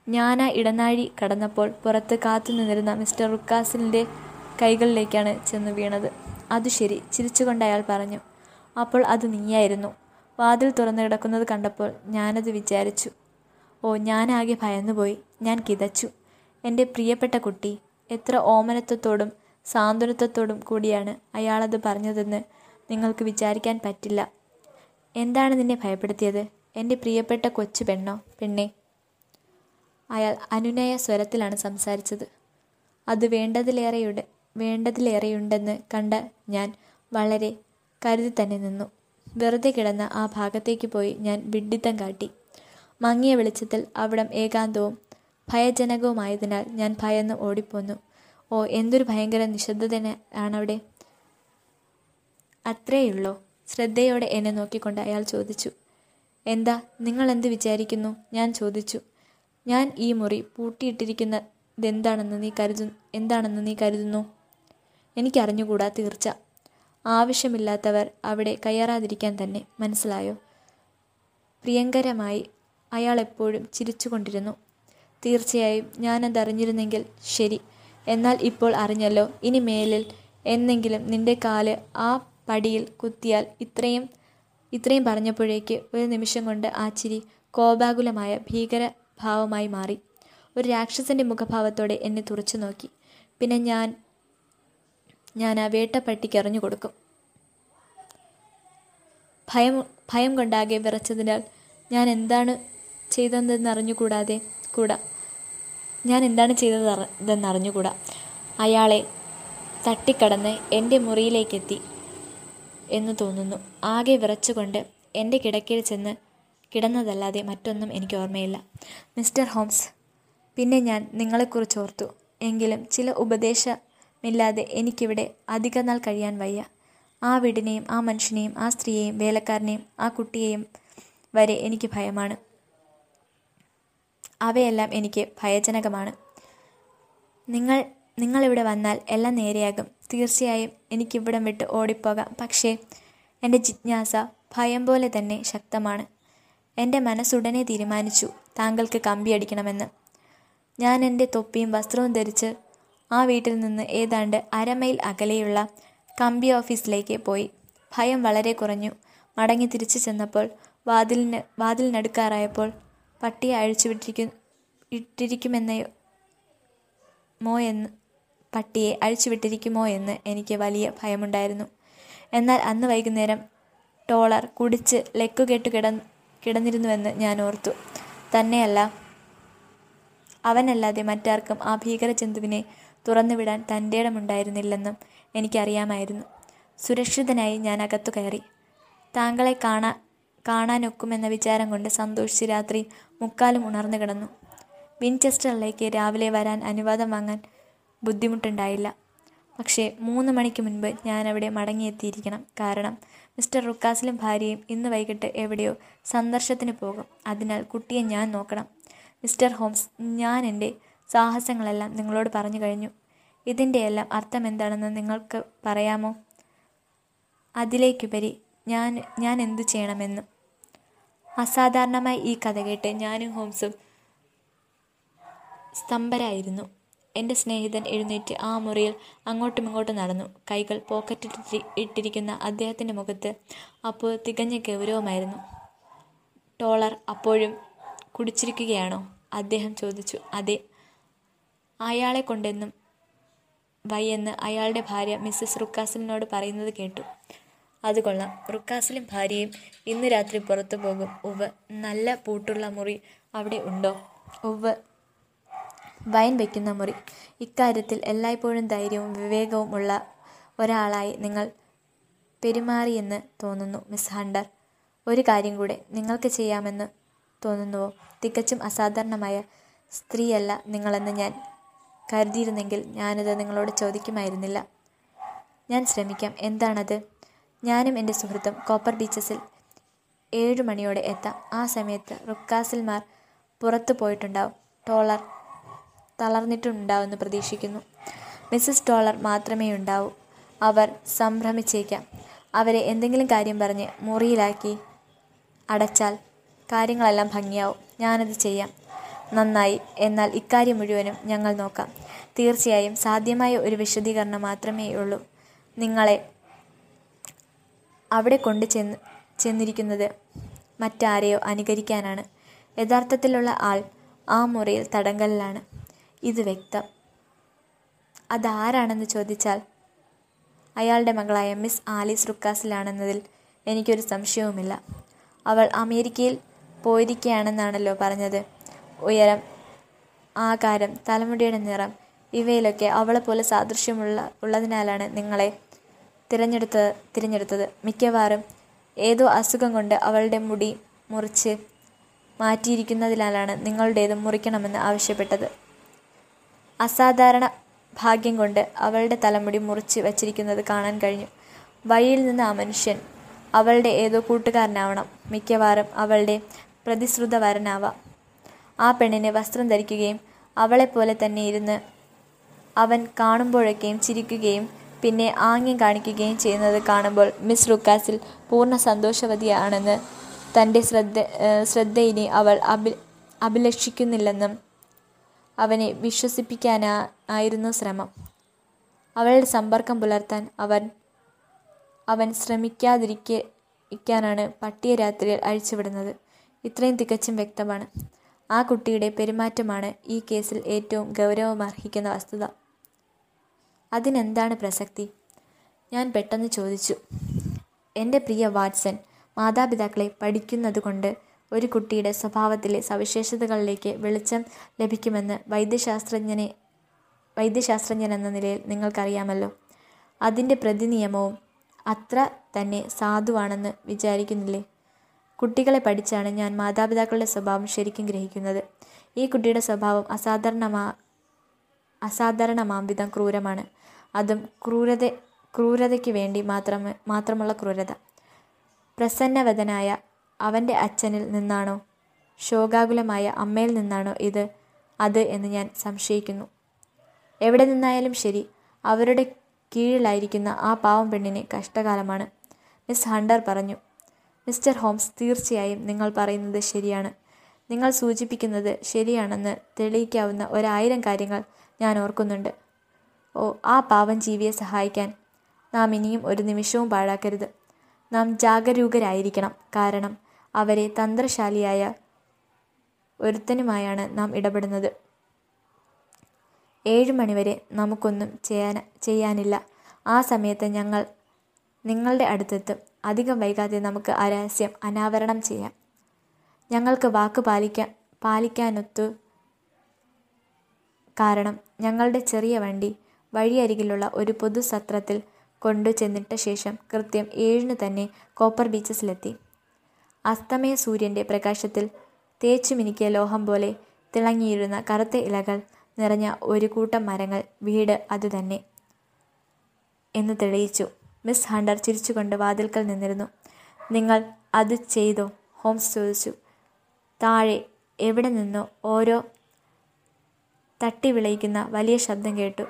ആ ഇടനാഴി കടന്നപ്പോൾ പുറത്ത് കാത്തു നിന്നിരുന്ന മിസ്റ്റർ റുക്കാസിന്റെ കൈകളിലേക്കാണ് ചെന്ന് വീണത്. അത് ശരി ചിരിച്ചുകൊണ്ട് അയാൾ പറഞ്ഞു. അപ്പോൾ അത് നീയായിരുന്നു. വാതിൽ തുറന്നു കിടക്കുന്നത് കണ്ടപ്പോൾ ഞാനത് വിചാരിച്ചു. ഓ ഞാനാകെ ഭയന്നുപോയി. ഞാൻ കിതച്ചു. എന്റെ പ്രിയപ്പെട്ട കുട്ടി എത്ര ഓമനത്വത്തോടും സാന്ത്വനത്വത്തോടും കൂടിയാണ് അയാളത് പറഞ്ഞതെന്ന് നിങ്ങൾക്ക് വിചാരിക്കാൻ പറ്റില്ല. എന്താണ് നിന്നെ ഭയപ്പെടുത്തിയത്? എന്റെ പ്രിയപ്പെട്ട കൊച്ചു പെണ്ണോ പെണ്ണെ? അയാൾ അനുനയ സ്വരത്തിലാണ് സംസാരിച്ചത്. അത് വേണ്ടതിലേറെയുണ്ട് വേണ്ടതിലേറെയുണ്ടെന്ന് കണ്ട ഞാൻ വളരെ കരുതി തന്നെ നിന്നു. വെറുതെ കിടന്ന ആ ഭാഗത്തേക്ക് പോയി ഞാൻ വിഡ്ഢിത്തം കാട്ടി. മങ്ങിയ വെളിച്ചത്തിൽ അവിടം ഏകാന്തവും ഭയജനകവുമായതിനാൽ ഞാൻ ഭയന്ന് ഓടിപ്പോന്നു. ഓ എന്തൊരു ഭയങ്കര നിശബ്ദതയാണവിടെ അത്രേയുള്ളോ? ശ്രദ്ധയോടെ എന്നെ നോക്കിക്കൊണ്ട് അയാൾ ചോദിച്ചു. എന്താ നിങ്ങൾ എന്ത് വിചാരിക്കുന്നു? ഞാൻ ചോദിച്ചു. ഞാൻ ഈ മുറി പൂട്ടിയിട്ടിരിക്കുന്നതെന്താണെന്ന് നീ കരുതു എന്താണെന്ന് നീ കരുതുന്നു? എനിക്കറിഞ്ഞുകൂടാ തീർച്ച. ആവശ്യമില്ലാത്തവർ അവിടെ കയറാതിരിക്കാൻ തന്നെ മനസ്സിലായോ? പ്രിയങ്കരമായി അയാൾ എപ്പോഴും ചിരിച്ചുകൊണ്ടിരുന്നു. തീർച്ചയായും ഞാനതറിഞ്ഞിരുന്നെങ്കിൽ ശരി. എന്നാൽ ഇപ്പോൾ അറിഞ്ഞല്ലോ ഇനി മേലിൽ എന്നെങ്കിലും നിന്റെ കാൽ ആ പടിയിൽ കുത്തിയാൽ ഇത്രയും ഇത്രയും പറഞ്ഞപ്പോഴേക്ക് ഒരു നിമിഷം കൊണ്ട് ആ ചിരി കോപാകുലമായ ഭീകരഭാവമായി മാറി. ഒരു രാക്ഷസന്റെ മുഖഭാവത്തോടെ എന്നെ തുറച്ചു നോക്കി. പിന്നെ ഞാൻ ഞാൻ ആ വേട്ടപ്പട്ടിക്ക് എറിഞ്ഞു കൊടുക്കും. ഭയം ഭയം കൊണ്ടാകെ വിറച്ചതിനാൽ ഞാൻ എന്താണ് ചെയ്തതെന്ന് അറിഞ്ഞുകൂടാതെ കൂടാ. ഞാൻ എന്താണ് ചെയ്തതെന്ന് അറിഞ്ഞുകൂടാ അയാളെ തട്ടിക്കടന്ന് എന്റെ മുറിയിലേക്കെത്തി എന്ന് തോന്നുന്നു. ആകെ വിറച്ചുകൊണ്ട് എന്റെ കിടക്കയിൽ ചെന്ന് കിടന്നതല്ലാതെ മറ്റൊന്നും എനിക്ക് ഓർമ്മയില്ല. മിസ്റ്റർ ഹോംസ് പിന്നെ ഞാൻ നിങ്ങളെക്കുറിച്ച് ഓർത്തു. എങ്കിലും ചില ഉപദേശമില്ലാതെ എനിക്കിവിടെ അധിക നാൾ കഴിയാൻ വയ്യ. ആ വീടിനെയും ആ മനുഷ്യനെയും ആ സ്ത്രീയെയും വേലക്കാരനെയും ആ കുട്ടിയെയും വരെ എനിക്ക് ഭയമാണ്. അവയെല്ലാം എനിക്ക് ഭയജനകമാണ്. നിങ്ങൾ നിങ്ങളിവിടെ വന്നാൽ എല്ലാം നേരെയാകും. തീർച്ചയായും എനിക്കിവിടം വിട്ട് ഓടിപ്പോകാം. പക്ഷേ എന്റെ ജിജ്ഞാസ ഭയം പോലെ തന്നെ ശക്തമാണ്. എന്റെ മനസ്സുടനെ തീരുമാനിച്ചു താങ്കൾക്ക് കമ്പിയടിക്കണമെന്ന്. ഞാൻ എന്റെ തൊപ്പിയും വസ്ത്രവും ധരിച്ച് ആ വീട്ടിൽ നിന്ന് ഏതാണ്ട് അരമൈൽ അകലെയുള്ള കമ്പി ഓഫീസിലേക്ക് പോയി. ഭയം വളരെ കുറഞ്ഞു. മടങ്ങി തിരിച്ചു ചെന്നപ്പോൾ വാതിലിന് വാതിലിനടുക്കാറായപ്പോൾ പട്ടിയെ അഴിച്ചുവിട്ടിരിക്കും ഇട്ടിരിക്കുമെന്നയോ മോ എന്ന് പട്ടിയെ അഴിച്ചുവിട്ടിരിക്കുമോ എന്ന് എനിക്ക് വലിയ ഭയമുണ്ടായിരുന്നു. എന്നാൽ അന്ന് വൈകുന്നേരം ടോളർ കുടിച്ച് ലെക്കുകെട്ട് കിട കിടന്നിരുന്നുവെന്ന് ഞാൻ ഓർത്തു. തന്നെയല്ല അവനല്ലാതെ മറ്റാർക്കും ആ ഭീകരജന്തുവിനെ തുറന്നുവിടാൻ തന്റെ ഇടമുണ്ടായിരുന്നില്ലെന്നും എനിക്കറിയാമായിരുന്നു. സുരക്ഷിതനായി ഞാൻ അകത്തു കയറി. താങ്കളെ കാണാ കാണാനൊക്കുമെന്ന വിചാരം കൊണ്ട് സന്തോഷിച്ച് രാത്രി മുക്കാലും ഉണർന്നു കിടന്നു. വിൻചെസ്റ്ററിലേക്ക് രാവിലെ വരാൻ അനുവാദം വാങ്ങാൻ ബുദ്ധിമുട്ടുണ്ടായില്ല. പക്ഷേ മൂന്ന് മണിക്ക് മുൻപ് ഞാൻ അവിടെ മടങ്ങിയെത്തിയിരിക്കണം. കാരണം മിസ്റ്റർ റുക്കാസിലും ഭാര്യയും ഇന്ന് വൈകിട്ട് എവിടെയോ സന്ദർശത്തിന് പോകും. അതിനാൽ കുട്ടിയെ ഞാൻ നോക്കണം. മിസ്റ്റർ ഹോംസ് ഞാൻ എന്റെ സാഹസങ്ങളെല്ലാം നിങ്ങളോട് പറഞ്ഞു കഴിഞ്ഞു. ഇതിന്റെയെല്ലാം അർത്ഥം എന്താണെന്ന് നിങ്ങൾക്ക് പറയാമോ? അതിലേക്കുപരി ഞാൻ ഞാൻ എന്തു ചെയ്യണമെന്ന്? അസാധാരണമായി ഈ കഥ കേട്ട് ഞാനും ഹോംസും സ്തംഭരായിരുന്നു. എന്റെ സ്നേഹിതൻ എഴുന്നേറ്റ് ആ മുറിയിൽ അങ്ങോട്ടും ഇങ്ങോട്ടും നടന്നു. കൈകൾ പോക്കറ്റിൽ ഇട്ടിരിക്കുന്ന അദ്ദേഹത്തിന്റെ മുഖത്ത് അപ്പോൾ തികഞ്ഞ ഗൗരവമായിരുന്നു. ടോളർ അപ്പോഴും കുടിച്ചിരിക്കുകയാണോ? അദ്ദേഹം ചോദിച്ചു. അതെ അയാളെ കൊണ്ടെന്നും വയ്യെന്ന് അയാളുടെ ഭാര്യ മിസ്സസ് റുക്കാസിലിനോട് പറയുന്നത് കേട്ടു. അത് കൊള്ളാം. റുക്കാസിലും ഭാര്യയും ഇന്ന് രാത്രി പുറത്തു പോകും. ഉവ് നല്ല പൂട്ടുള്ള മുറി അവിടെ ഉണ്ടോ? ഉവ് വൈൻ വയ്ക്കുന്ന മുറി. ഇക്കാര്യത്തിൽ എല്ലായ്പ്പോഴും ധൈര്യവും വിവേകവും ഉള്ള ഒരാളായി നിങ്ങൾ പെരുമാറിയെന്ന് തോന്നുന്നു മിസ് ഹണ്ടർ. ഒരു കാര്യം കൂടെ. നിങ്ങൾക്ക് ചെയ്യാമെന്ന് തോന്നുന്നുവോ? തികച്ചും അസാധാരണമായ സ്ത്രീയല്ല നിങ്ങളെന്ന് ഞാൻ കരുതിയിരുന്നെങ്കിൽ ഞാനത് നിങ്ങളോട് ചോദിക്കുമായിരുന്നില്ല. ഞാൻ ശ്രമിക്കാം. എന്താണത്? ഞാനും എന്റെ സുഹൃത്തും കോപ്പർ ബീച്ചസിൽ ഏഴു മണിയോടെ എത്താം. ആ സമയത്ത് റുക്കാസിൽമാർ പുറത്തു പോയിട്ടുണ്ടാവും. ടോളർ തളർന്നിട്ടുണ്ടാവുമെന്ന് പ്രതീക്ഷിക്കുന്നു. മിസ്സസ് ടോളർ മാത്രമേ ഉണ്ടാവൂ അവർ സംഭ്രമിച്ചേക്കാം. അവരെ എന്തെങ്കിലും കാര്യം പറഞ്ഞ് മുറിയിലാക്കി അടച്ചാൽ കാര്യങ്ങളെല്ലാം ഭംഗിയാവും. ഞാനത് ചെയ്യാം. നന്നായി. എന്നാൽ ഇക്കാര്യം മുഴുവനും ഞങ്ങൾ നോക്കാം. തീർച്ചയായും സാധ്യമായ ഒരു വിശദീകരണം മാത്രമേ ഉള്ളൂ നിങ്ങളെ അവിടെ കൊണ്ട് ചെന്ന് ചെന്നിരിക്കുന്നത് മറ്റാരെയോ അനുകരിക്കാനാണ്. യഥാർത്ഥത്തിലുള്ള ആൾ ആ മുറിയിൽ തടങ്കലിലാണ്. ഇത് വ്യക്തം. അതാരാണെന്ന് ചോദിച്ചാൽ അയാളുടെ മകളായ മിസ് ആലീസ് റുക്കാസിലാണെന്നതിൽ എനിക്കൊരു സംശയവുമില്ല. അവൾ അമേരിക്കയിൽ പോയിരിക്കുകയാണെന്നാണല്ലോ പറഞ്ഞത്. ഉയരം ആകാരം തലമുടിയുടെ നിറം ഇവയിലൊക്കെ അവളെ പോലെ സാദൃശ്യമുള്ള ഉള്ളതിനാലാണ് നിങ്ങളെ തിരഞ്ഞെടുത്തത് തിരഞ്ഞെടുത്തത്. മിക്കവാറും ഏതോ അസുഖം കൊണ്ട് അവളുടെ മുടി മുറിച്ച് മാറ്റിയിരിക്കുന്നതിനാലാണ് നിങ്ങളുടേത് മുറിക്കണമെന്ന് ആവശ്യപ്പെട്ടത്. അസാധാരണ ഭാഗ്യം കൊണ്ട് അവളുടെ തലമുടി മുറിച്ച് വച്ചിരിക്കുന്നത് കാണാൻ കഴിഞ്ഞു. വഴിയിൽ നിന്ന് ആ മനുഷ്യൻ അവളുടെ ഏതോ കൂട്ടുകാരനാവണം. മിക്കവാറും അവളുടെ പ്രതിശ്രുത വരനാവാം ആ പെണ്ണിനെ വസ്ത്രം ധരിക്കുകയും അവളെപ്പോലെ തന്നെ ഇരുന്ന് അവൻ കാണുമ്പോഴൊക്കെയും ചിരിക്കുകയും പിന്നെ ആംഗ്യം കാണിക്കുകയും ചെയ്യുന്നത് കാണുമ്പോൾ മിസ് റുക്കാസിൽ പൂർണ സന്തോഷവതിയാണെന്ന് തന്റെ ശ്രദ്ധ ശ്രദ്ധയിനെ അവൾ അഭി അഭിലഷിക്കുന്നില്ലെന്നും അവനെ വിശ്വസിപ്പിക്കാനാ ആയിരുന്നു ശ്രമം. അവളുടെ സമ്പർക്കം പുലർത്താൻ അവൻ അവൻ ശ്രമിക്കാതിരിക്കാനാണ് പട്ടിയ രാത്രിയിൽ അഴിച്ചുവിടുന്നത്. ഇത്രയും തികച്ചും വ്യക്തമാണ്. ആ കുട്ടിയുടെ പെരുമാറ്റമാണ് ഈ കേസിൽ ഏറ്റവും ഗൗരവമർഹിക്കുന്ന വസ്തുത. അതിനെന്താണ് പ്രസക്തി? ഞാൻ പെട്ടെന്ന് ചോദിച്ചു. എന്റെ പ്രിയ വാട്സൺ മാതാപിതാക്കളെ പഠിക്കുന്നതുകൊണ്ട് ഒരു കുട്ടിയുടെ സ്വഭാവത്തിലെ സവിശേഷതകളിലേക്ക് വെളിച്ചം ലഭിക്കുമെന്ന് വൈദ്യശാസ്ത്രജ്ഞനെ വൈദ്യശാസ്ത്രജ്ഞൻ എന്ന നിലയിൽ നിങ്ങൾക്കറിയാമല്ലോ. അതിന്റെ പ്രതിനിയമവും അത്ര തന്നെ സാധുവാണെന്ന് വിചാരിക്കുന്നില്ലേ? കുട്ടികളെ പഠിച്ചാണ് ഞാൻ മാതാപിതാക്കളുടെ സ്വഭാവം ശരിക്കും ഗ്രഹിക്കുന്നത്. ഈ കുട്ടിയുടെ സ്വഭാവം അസാധാരണമാ അസാധാരണമാംവിധം ക്രൂരമാണ്. അതും ക്രൂരത ക്രൂരതയ്ക്ക് വേണ്ടി മാത്രമേ മാത്രമുള്ള ക്രൂരത. പ്രസന്നവതനായ അവന്റെ അച്ഛനിൽ നിന്നാണോ ശോകാകുലമായ അമ്മയിൽ നിന്നാണോ ഇത് അത് എന്ന് ഞാൻ സംശയിക്കുന്നു. എവിടെ നിന്നായാലും ശരി അവരുടെ കീഴിലായിരിക്കുന്ന ആ പാവം പെണ്ണിന് കഷ്ടകാലമാണ്. മിസ് ഹണ്ടർ പറഞ്ഞു മിസ്റ്റർ ഹോംസ് തീർച്ചയായും നിങ്ങൾ പറയുന്നത് ശരിയാണ്. നിങ്ങൾ സൂചിപ്പിക്കുന്നത് ശരിയാണെന്ന് തെളിയിക്കാവുന്ന ഒരായിരം കാര്യങ്ങൾ ഞാൻ ഓർക്കുന്നുണ്ട്. ഓ ആ പാവം ജീവിയെ സഹായിക്കാൻ നാം ഇനിയും ഒരു നിമിഷവും പാഴാക്കരുത്. നാം ജാഗരൂകരായിരിക്കണം. കാരണം അവരെ തന്ത്രശാലിയായ ഒരുത്തനുമായാണ് നാം ഇടപെടുന്നത്. ഏഴ് മണിവരെ നമുക്കൊന്നും ചെയ്യാൻ ചെയ്യാനില്ല. ആ സമയത്ത് ഞങ്ങൾ നിങ്ങളുടെ അടുത്തെത്തും. അധികം വൈകാതെ നമുക്ക് ആ രഹസ്യം അനാവരണം ചെയ്യാം. ഞങ്ങൾക്ക് വാക്ക് പാലിക്കാൻ പാലിക്കാനൊത്തു കാരണം ഞങ്ങളുടെ ചെറിയ വണ്ടി വഴിയരികിലുള്ള ഒരു പൊതുസത്രത്തിൽ കൊണ്ടു ചെന്നിട്ട ശേഷം കൃത്യം ഏഴിന് തന്നെ കോപ്പർ ബീച്ചസിലെത്തി. അസ്തമയ സൂര്യന്റെ പ്രകാശത്തിൽ തേച്ചു മിനുക്കിയ ലോഹം പോലെ തിളങ്ങിയിരുന്ന കറുത്ത ഇലകൾ നിറഞ്ഞ ഒരു കൂട്ടം മരങ്ങൾ വീട് അതുതന്നെ എന്ന് തെളിയിച്ചു. മിസ് ഹണ്ടർ ചിരിച്ചുകൊണ്ട് വാതിൽക്കൽ നിന്നിരുന്നു. നിങ്ങൾ അത് ചെയ്തോ? ഹോംസ് ചോദിച്ചു. താഴെ എവിടെ നിന്നോ ഓരോ തട്ടി വിളയിക്കുന്ന വലിയ ശബ്ദം കേട്ടു.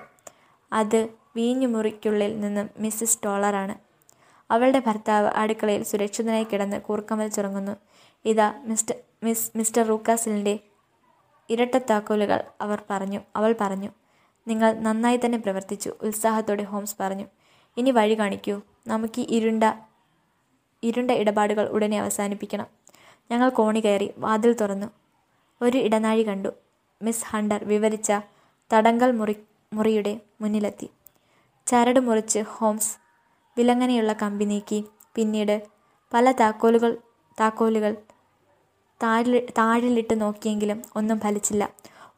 അത് വീഞ്ഞുമുറിക്കുള്ളിൽ നിന്നും മിസ്സിസ് ടോളറാണ്. അവളുടെ ഭർത്താവ് അടുക്കളയിൽ സുരക്ഷിതനായി കിടന്ന് കൂർക്കമൽ ചുറങ്ങുന്നു. ഇതാ മിസ്റ്റർ മിസ് മിസ്റ്റർ റൂക്കാസിലിന്റെ ഇരട്ടത്താക്കോലുകൾ അവർ പറഞ്ഞു. അവൾ പറഞ്ഞു. നിങ്ങൾ നന്നായി തന്നെ പ്രവർത്തിച്ചു ഉത്സാഹത്തോടെ ഹോംസ് പറഞ്ഞു. ഇനി വഴി കാണിക്കൂ. നമുക്ക് ഇരുണ്ട ഇരുണ്ട ഇടപാടുകൾ ഉടനെ അവസാനിപ്പിക്കണം. ഞങ്ങൾ കോണി കയറി വാതിൽ തുറന്നു. ഒരു ഇടനാഴി കണ്ടു. മിസ് ഹണ്ടർ വിവരിച്ച തടങ്കൽ മുറി മുറിയുടെ മുന്നിലെത്തി. ചരട് മുറിച്ച് ഹോംസ് വിലങ്ങനെയുള്ള കമ്പി നീക്കി. പിന്നീട് പല താക്കോലുകൾ താക്കോലുകൾ താഴിൽ താഴിലിട്ട് നോക്കിയെങ്കിലും ഒന്നും ഫലിച്ചില്ല.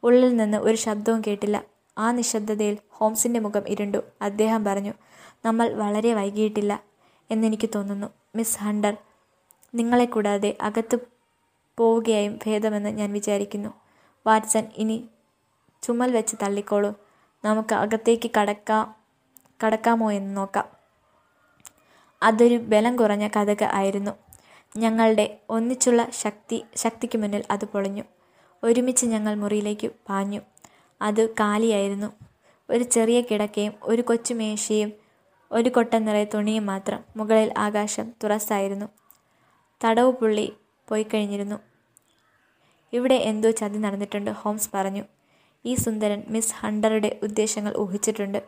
ഉള്ളിൽ നിന്ന് ഒരു ശബ്ദവും കേട്ടില്ല. ആ നിശബ്ദതയിൽ ഹോംസിന്റെ മുഖം ഇരുണ്ടു. അദ്ദേഹം പറഞ്ഞു നമ്മൾ വളരെ വൈകിയിട്ടില്ല എന്നെനിക്ക് തോന്നുന്നു. മിസ് ഹണ്ടർ നിങ്ങളെ കൂടാതെ അകത്ത് പോവുകയായും ഭേദമെന്ന് ഞാൻ വിചാരിക്കുന്നു. വാട്സൺ ഇനി ചുമൽ വെച്ച് തള്ളിക്കോളൂ. നമുക്ക് അകത്തേക്ക് കടക്കാം കടക്കാമോ എന്ന് നോക്കാം. അതൊരു ബലം കുറഞ്ഞ കഥക ആയിരുന്നു. ഞങ്ങളുടെ ഒന്നിച്ചുള്ള ശക്തി ശക്തിക്ക് മുന്നിൽ അത് പൊളിഞ്ഞു. ഒരുമിച്ച് ഞങ്ങൾ മുറിയിലേക്ക് പാഞ്ഞു. അത് കാലിയായിരുന്നു. ഒരു ചെറിയ കിടക്കയും ഒരു കൊച്ചു മേശയും ഒരു കൊട്ട നിറയെ തുണിയും മാത്രം മുകളിൽ ആകാശം തുറസ്സായിരുന്നു. തടവ് പുള്ളി പോയി കഴിഞ്ഞിരുന്നു. ഇവിടെ എന്തോ ചതി നടന്നിട്ടുണ്ട് ഹോംസ് പറഞ്ഞു. ഈ സുന്ദരൻ മിസ് ഹണ്ടറുടെ ഉദ്ദേശങ്ങൾ ഊഹിച്ചിട്ടുണ്ട്.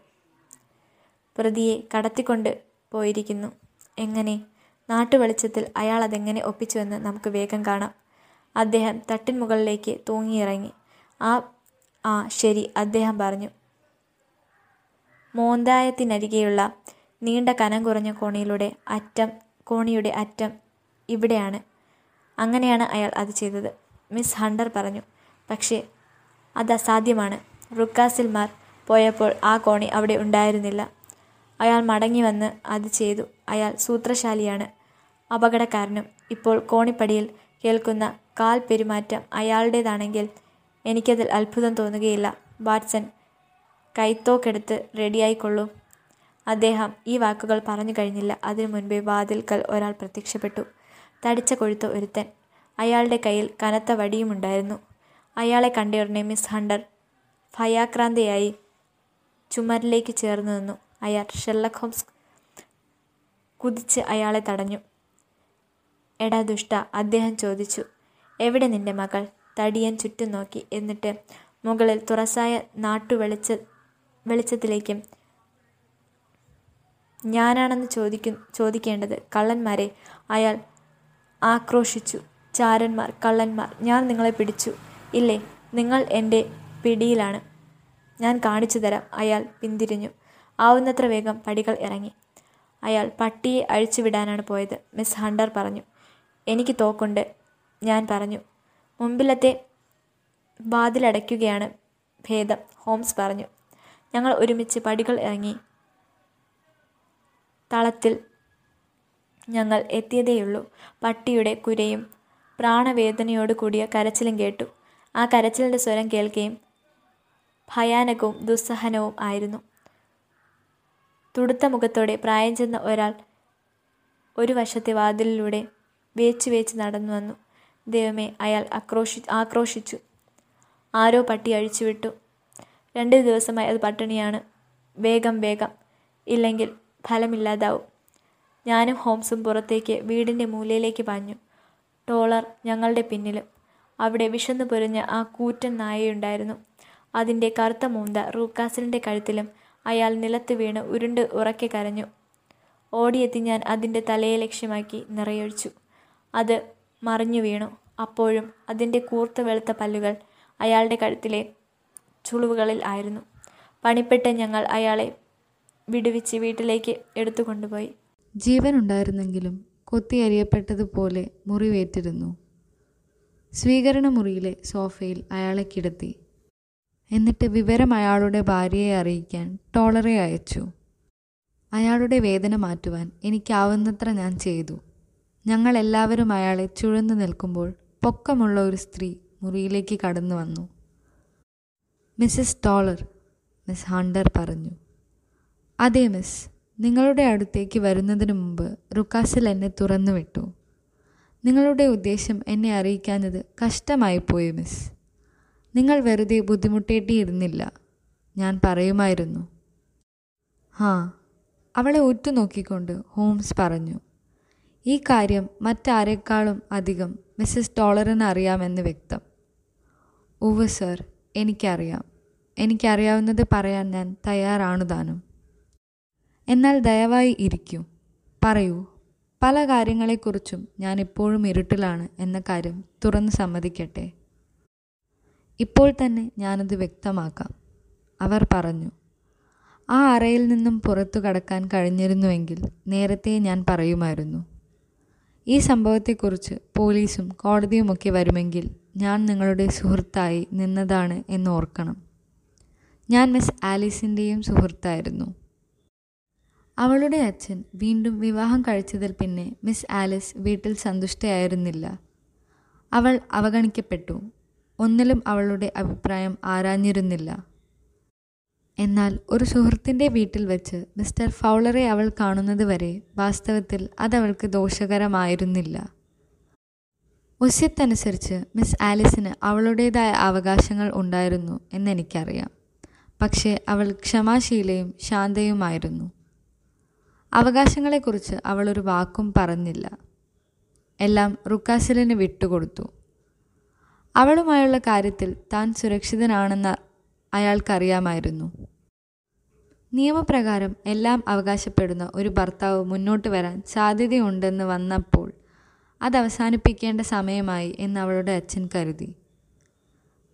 പ്രതിയെ കടത്തിക്കൊണ്ട് പോയിരിക്കുന്നു. എങ്ങനെ? നാട്ടുവെളിച്ചത്തിൽ അയാൾ അതെങ്ങനെ ഒപ്പിച്ചുവെന്ന് നമുക്ക് വേഗം കാണാം. അദ്ദേഹം തട്ടിൻ മുകളിലേക്ക് തൂങ്ങിയിറങ്ങി. ആ ആ ശരി അദ്ദേഹം പറഞ്ഞു. മോന്തായത്തിനരികെയുള്ള നീണ്ട കനം കുറഞ്ഞ കോണിയിലൂടെ അറ്റം കോണിയുടെ അറ്റം ഇവിടെയാണ്. അങ്ങനെയാണ് അയാൾ അത് ചെയ്തത്. മിസ് ഹണ്ടർ പറഞ്ഞു പക്ഷേ അത് അസാധ്യമാണ്. റുക്കാസിൽമാർ പോയപ്പോൾ ആ കോണി അവിടെ ഉണ്ടായിരുന്നില്ല. അയാൾ മടങ്ങി വന്ന് അത് ചെയ്തു. അയാൾ സൂത്രശാലിയാണ് അപകടക്കാരനും. ഇപ്പോൾ കോണിപ്പടിയിൽ കേൾക്കുന്ന കാൽ പെരുമാറ്റം അയാളുടേതാണെങ്കിൽ എനിക്കതിൽ അത്ഭുതം തോന്നുകയില്ല. വാട്സൺ കൈത്തോക്കെടുത്ത് റെഡിയായിക്കൊള്ളൂ. അദ്ദേഹം ഈ വാക്കുകൾ പറഞ്ഞു കഴിഞ്ഞില്ല. അതിനു മുൻപേ വാതിൽക്കൽ ഒരാൾ പ്രത്യക്ഷപ്പെട്ടു. തടിച്ച കൊഴുത്ത ഒരുത്തൻ. അയാളുടെ കയ്യിൽ കനത്ത വടിയുമുണ്ടായിരുന്നു. അയാളെ കണ്ടയുടനെ മിസ് ഹണ്ടർ ഭയാക്രാന്തയായി ചുമരിലേക്ക് ചേർന്ന് നിന്നു. അയാൾ ഷെർലക് ഹോംസ് കുതിച്ച് അയാളെ തടഞ്ഞു. എടാ ദുഷ്ട അദ്ദേഹം ചോദിച്ചു. എവിടെ നിന്റെ മകൾ? തടിയൻ ചുറ്റും നോക്കി. എന്നിട്ട് മുകളിൽ തുറസായ നാട്ടു വെളിച്ച വെളിച്ചത്തിലേക്കും. ഞാനാണെന്ന് ചോദിക്കു ചോദിക്കേണ്ടത് കള്ളന്മാരെ. അയാൾ ആക്രോശിച്ചു. ചാരന്മാർ കള്ളന്മാർ ഞാൻ നിങ്ങളെ പിടിച്ചു. ഇല്ലേ നിങ്ങൾ എന്റെ പിടിയിലാണ്. ഞാൻ കാണിച്ചു തരാം. അയാൾ പിന്തിരിഞ്ഞു. ആവുന്നത്ര വേഗം പടികൾ ഇറങ്ങി. അയാൾ പട്ടിയെ അഴിച്ചുവിടാനാണ് പോയത്. മിസ് ഹണ്ടർ പറഞ്ഞു. എനിക്ക് തോക്കുണ്ട്. ഞാൻ പറഞ്ഞു. മുമ്പിലത്തെ വാതിലടയ്ക്കുകയാണ് ഭേദം. ഹോംസ് പറഞ്ഞു. ഞങ്ങൾ ഒരുമിച്ച് പടികൾ ഇറങ്ങി. തളത്തിൽ ഞങ്ങൾ എത്തിയതേയുള്ളൂ. പട്ടിയുടെ കുരയും പ്രാണവേദനയോട് കൂടിയ കരച്ചിലും കേട്ടു. ആ കരച്ചിലിന്റെ സ്വരം കേൾക്കുകയും ഭയാനകവും ദുസ്സഹനവും ആയിരുന്നു. തുടുത്ത മുഖത്തോടെ പ്രായം ചെന്ന ഒരാൾ ഒരു വശത്തെ വാതിലിലൂടെ വേച്ച് വേച്ച് നടന്നു വന്നു. ദൈവമേ അയാൾ ആക്രോശി ആക്രോശിച്ചു. ആരോ പട്ടി അഴിച്ചുവിട്ടു. രണ്ട് ദിവസമായി അത് പട്ടിണിയാണ്. വേഗം വേഗം. ഇല്ലെങ്കിൽ ഫലമില്ലാതാവും. ഞാനും ഹോംസും പുറത്തേക്ക് വീടിന്റെ മൂലയിലേക്ക് പാഞ്ഞു. ടോളർ ഞങ്ങളുടെ പിന്നിലും. അവിടെ വിശന്നു പൊരിഞ്ഞ ആ കൂറ്റൻ നായയുണ്ടായിരുന്നു. അതിന്റെ കറുത്ത മൂന്ത റൂക്കാസിലിന്റെ കഴുത്തിലും അയാൾ നിലത്ത് വീണ് ഉരുണ്ട് ഉറക്കെ കരഞ്ഞു. ഓടിയെത്തി ഞാൻ അതിന്റെ തലയെ ലക്ഷ്യമാക്കി നിറയൊഴിച്ചു. അത് മറിഞ്ഞു വീണു. അപ്പോഴും അതിന്റെ കൂർത്ത വെളുത്ത പല്ലുകൾ അയാളുടെ കഴുത്തിലെ ചുളിവുകളിൽ ആയിരുന്നു. പണിപ്പെട്ട് ഞങ്ങൾ അയാളെ വിടുവിച്ച് വീട്ടിലേക്ക് എടുത്തു കൊണ്ടുപോയി. ജീവനുണ്ടായിരുന്നെങ്കിലും കൊത്തിയരിയപ്പെട്ടതുപോലെ മുറിവേറ്റിരുന്നു. സ്വീകരണ മുറിയിലെ സോഫയിൽ അയാളെ കിടത്തി. എന്നിട്ട് വിവരം അയാളുടെ ഭാര്യയെ അറിയിക്കാൻ ടോളറെ അയച്ചു. അയാളുടെ വേദന മാറ്റുവാൻ എനിക്കാവുന്നത്ര ഞാൻ ചെയ്തു. ഞങ്ങൾ എല്ലാവരും അയാളെ ചുഴന്നു നിൽക്കുമ്പോൾ പൊക്കമുള്ള ഒരു സ്ത്രീ മുറിയിലേക്ക് കടന്നു വന്നു. മിസ്സസ് ടോളർ മിസ് ഹണ്ടർ പറഞ്ഞു. അതെ മിസ് നിങ്ങളുടെ അടുത്തേക്ക് വരുന്നതിന് മുമ്പ് റുക്കാസിൽ എന്നെ തുറന്നു വിട്ടു. നിങ്ങളുടെ ഉദ്ദേശം എന്നെ അറിയിക്കാഞ്ഞത് കഷ്ടമായിപ്പോയി മിസ് നിങ്ങൾ വെറുതെ ബുദ്ധിമുട്ടേണ്ടിയിരുന്നില്ല ഞാൻ പറയുമായിരുന്നു. ഹാ. അവളെ ഉറ്റുനോക്കിക്കൊണ്ട് ഹോംസ് പറഞ്ഞു. ഈ കാര്യം മറ്റാരെക്കാളും അധികം മിസ്സസ് ടോളറിന് അറിയാമെന്ന് വ്യക്തം. ഉവ് സർ. എനിക്കറിയാം. എനിക്കറിയാവുന്നത് പറയാൻ ഞാൻ തയ്യാറാണു താനും. എന്നാൽ ദയവായി ഇരിക്കൂ. പറയൂ പല കാര്യങ്ങളെക്കുറിച്ചും ഞാൻ ഇപ്പോഴും ഇരുട്ടിലാണ് എന്ന കാര്യം തുറന്ന് സമ്മതിക്കട്ടെ? ഇപ്പോൾ തന്നെ ഞാനത് വ്യക്തമാക്കാം. അവർ പറഞ്ഞു ആ അറയിൽ നിന്നും പുറത്തു കടക്കാൻ കഴിഞ്ഞിരുന്നുവെങ്കിൽ നേരത്തെ ഞാൻ പറയുമായിരുന്നു. ഈ സംഭവത്തെക്കുറിച്ച് പോലീസും കോടതിയുമൊക്കെ വരുമെങ്കിൽ ഞാൻ നിങ്ങളുടെ സുഹൃത്തായി നിന്നതാണ് എന്ന് ഓർക്കണം. ഞാൻ മിസ് ആലീസിന്റെയും സുഹൃത്തായിരുന്നു. അവളുടെ അച്ഛൻ വീണ്ടും വിവാഹം കഴിച്ചതിൽ പിന്നെ മിസ് ആലിസ് വീട്ടിൽ സന്തുഷ്ടയായിരുന്നില്ല. അവൾ അവഗണിക്കപ്പെട്ടു. ഒന്നിലും അവളുടെ അഭിപ്രായം ആരാഞ്ഞിരുന്നില്ല. എന്നാൽ ഒരു സുഹൃത്തിന്റെ വീട്ടിൽ വെച്ച് മിസ്റ്റർ ഫൗളറെ അവൾ കാണുന്നത് വരെ വാസ്തവത്തിൽ അതവൾക്ക് ദോഷകരമായിരുന്നില്ല. ഒസ്യത്തനുസരിച്ച് മിസ് ആലിസിന് അവളുടേതായ അവകാശങ്ങൾ ഉണ്ടായിരുന്നു എന്നെനിക്കറിയാം. പക്ഷേ അവൾ ക്ഷമാശീലയും ശാന്തയുമായിരുന്നു. അവകാശങ്ങളെക്കുറിച്ച് അവൾ ഒരു വാക്കും പറഞ്ഞില്ല. എല്ലാം റുക്കാസിലിന് വിട്ടുകൊടുത്തു. അവളുമായുള്ള കാര്യത്തിൽ താൻ സുരക്ഷിതനാണെന്ന് അയാൾക്കറിയാമായിരുന്നു. നിയമപ്രകാരം എല്ലാം അവകാശപ്പെടുന്ന ഒരു ഭർത്താവ് മുന്നോട്ട് വരാൻ സാധ്യതയുണ്ടെന്ന് വന്നപ്പോൾ അത് അവസാനിപ്പിക്കേണ്ട സമയമായി എന്ന് അവളുടെ അച്ഛൻ കരുതി.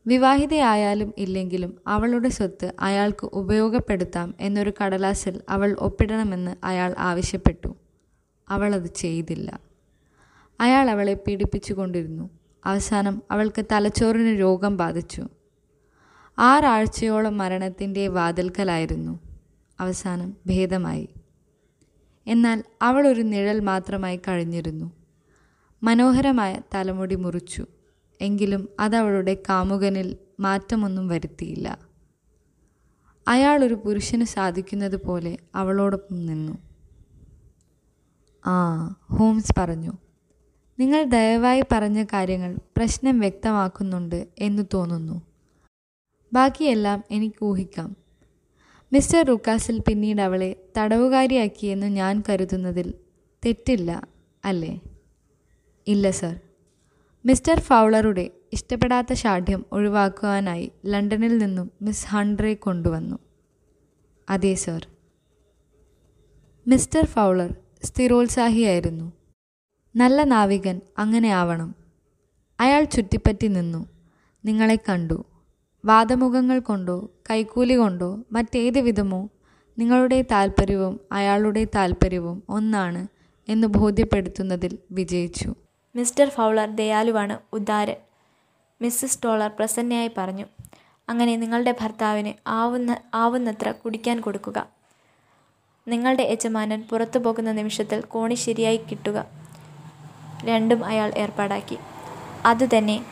വിവാഹിതയായാലും ഇല്ലെങ്കിലും അവളുടെ സ്വത്ത് അയാൾക്ക് ഉപയോഗപ്പെടുത്താം എന്നൊരു കടലാസിൽ അവൾ ഒപ്പിടണമെന്ന് അയാൾ ആവശ്യപ്പെട്ടു. അവളത് ചെയ്തില്ല. അയാൾ അവളെ പീഡിപ്പിച്ചുകൊണ്ടിരുന്നു. അവസാനം അവൾക്ക് തലച്ചോറിന് രോഗം ബാധിച്ചു. ആറാഴ്ചയോളം മരണത്തിന്റെ വാതിൽക്കലായിരുന്നു. അവസാനം ഭേദമായി. എന്നാൽ അവൾ ഒരു നിഴൽ മാത്രമായി കഴിഞ്ഞിരുന്നു. മനോഹരമായ തലമുടി മുറിച്ചു. എങ്കിലും അതവളുടെ കാമുകനിൽ മാറ്റമൊന്നും വരുത്തിയില്ല. അയാൾ ഒരു പുരുഷന് സാധിക്കുന്നത് പോലെ അവളോടൊപ്പം നിന്നു. ആ ഹോംസ് പറഞ്ഞു. നിങ്ങൾ ദയവായി പറഞ്ഞ കാര്യങ്ങൾ പ്രശ്നം വ്യക്തമാക്കുന്നുണ്ട് എന്ന് തോന്നുന്നു. ബാക്കിയെല്ലാം എനിക്ക് ഊഹിക്കാം. മിസ്റ്റർ റുക്കാസിൽ പിന്നീട് അവളെ തടവുകാരിയാക്കിയെന്ന് ഞാൻ കരുതുന്നതിൽ തെറ്റില്ല അല്ലേ? ഇല്ല സർ. മിസ്റ്റർ ഫൗളറുടെ ഇഷ്ടപ്പെടാത്ത ഷാഠ്യം ഒഴിവാക്കുവാനായി ലണ്ടനിൽ നിന്നും മിസ് ഹൺഡ്രെ കൊണ്ടുവന്നു. അതെ സർ. Mister Fowler സ്ഥിരോത്സാഹിയായിരുന്നു. നല്ല നാവികൻ അങ്ങനെ ആവണം. അയാൾ ചുറ്റിപ്പറ്റി നിന്നു. നിങ്ങളെ കണ്ടു. വാദമുഖങ്ങൾ കൊണ്ടോ കൈക്കൂലി കൊണ്ടോ മറ്റേത് വിധമോ നിങ്ങളുടെ താല്പര്യവും അയാളുടെ താല്പര്യവും ഒന്നാണ് എന്ന് ബോധ്യപ്പെടുത്തുന്നതിൽ വിജയിച്ചു. മിസ്റ്റർ ഫൗളർ ദയാലുവാണ് ഉദാരൻ. മിസ്സസ് ടോളർ പ്രസന്നയായി പറഞ്ഞു അങ്ങനെ നിങ്ങളുടെ ഭർത്താവിന് ആവുന്ന ആവുന്നത്ര കുടിക്കാൻ കൊടുക്കുക. നിങ്ങളുടെ യജമാനൻ പുറത്തു പോകുന്ന നിമിഷത്തിൽ കോണി ശരിയായി കിട്ടുക. രണ്ടും അയാൾ ഏർപ്പാടാക്കി. അതുതന്നെ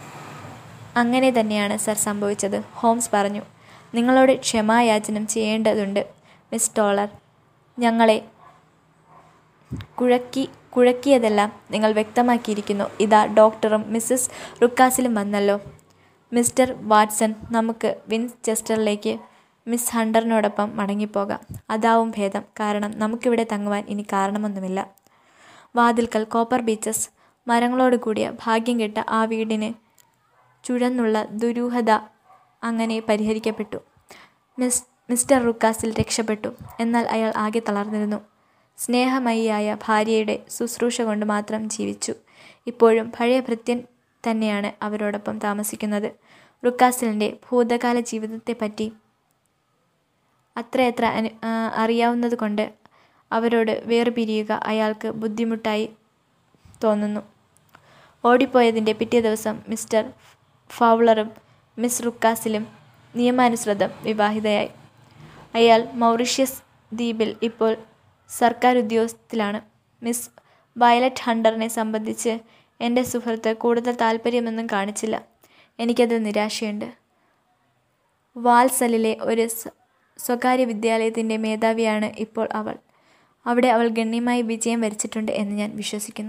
അങ്ങനെ തന്നെയാണ് സർ സംഭവിച്ചത് ഹോംസ് പറഞ്ഞു. നിങ്ങളോട് ക്ഷമായാചനം ചെയ്യേണ്ടതുണ്ട് മിസ് ടോളർ. ഞങ്ങളെ കുഴക്കി കുഴക്കിയതെല്ലാം നിങ്ങൾ വ്യക്തമാക്കിയിരിക്കുന്നു. ഇതാ ഡോക്ടറും മിസ്സസ് റുക്കാസിലും വന്നല്ലോ. മിസ്റ്റർ വാട്സൺ നമുക്ക് വിൻസ് വിൻചെസ്റ്ററിലേക്ക് മിസ് ഹണ്ടറിനോടൊപ്പം മടങ്ങിപ്പോകാം. അതാവും ഭേദം. കാരണം നമുക്കിവിടെ തങ്ങുവാൻ ഇനി കാരണമൊന്നുമില്ല. വാതിൽക്കൽ കോപ്പർ ബീച്ചസ് മരങ്ങളോട് കൂടിയ ഭാഗ്യം കെട്ട ആ വീടിന് ചുഴന്നുള്ള ദുരൂഹത അങ്ങനെ പരിഹരിക്കപ്പെട്ടു. മിസ് മിസ്റ്റർ റുക്കാസിൽ രക്ഷപ്പെട്ടു. എന്നാൽ അയാൾ ആകെ തളർന്നിരുന്നു. സ്നേഹമയിയായ ഭാര്യയുടെ ശുശ്രൂഷ കൊണ്ട് മാത്രം ജീവിച്ചു. ഇപ്പോഴും പഴയ ഭൃത്യൻ തന്നെയാണ് അവരോടൊപ്പം താമസിക്കുന്നത്. റുക്കാസിലിന്റെ ഭൂതകാല ജീവിതത്തെപ്പറ്റി അത്രയത്ര അനു അറിയാവുന്നത് കൊണ്ട് അവരോട് വേർപിരിയുക അയാൾക്ക് ബുദ്ധിമുട്ടായി തോന്നുന്നു. ഓടിപ്പോയതിന്റെ പിറ്റേ ദിവസം മിസ്റ്റർ ഫൗളറും മിസ് റുക്കാസിലും നിയമാനുസൃതം വിവാഹിതയായി. അയാൾ മൗറീഷ്യസ് ദ്വീപിൽ ഇപ്പോൾ സർക്കാർ ഉദ്യോഗസ്ഥത്തിലാണ് മിസ് വയലറ്റ് ഹണ്ടറിനെ സംബന്ധിച്ച് എന്റെ സുഹൃത്ത് കൂടുതൽ താല്പര്യമൊന്നും കാണിച്ചില്ല. എനിക്കതിൽ നിരാശയുണ്ട്. വാൽസലിലെ ഒരു സ്വകാര്യ വിദ്യാലയത്തിന്റെ മേധാവിയാണ് ഇപ്പോൾ അവൾ. അവിടെ അവൾ ഗണ്യമായി വിജയം വരിച്ചിട്ടുണ്ട് എന്ന് ഞാൻ വിശ്വസിക്കുന്നു.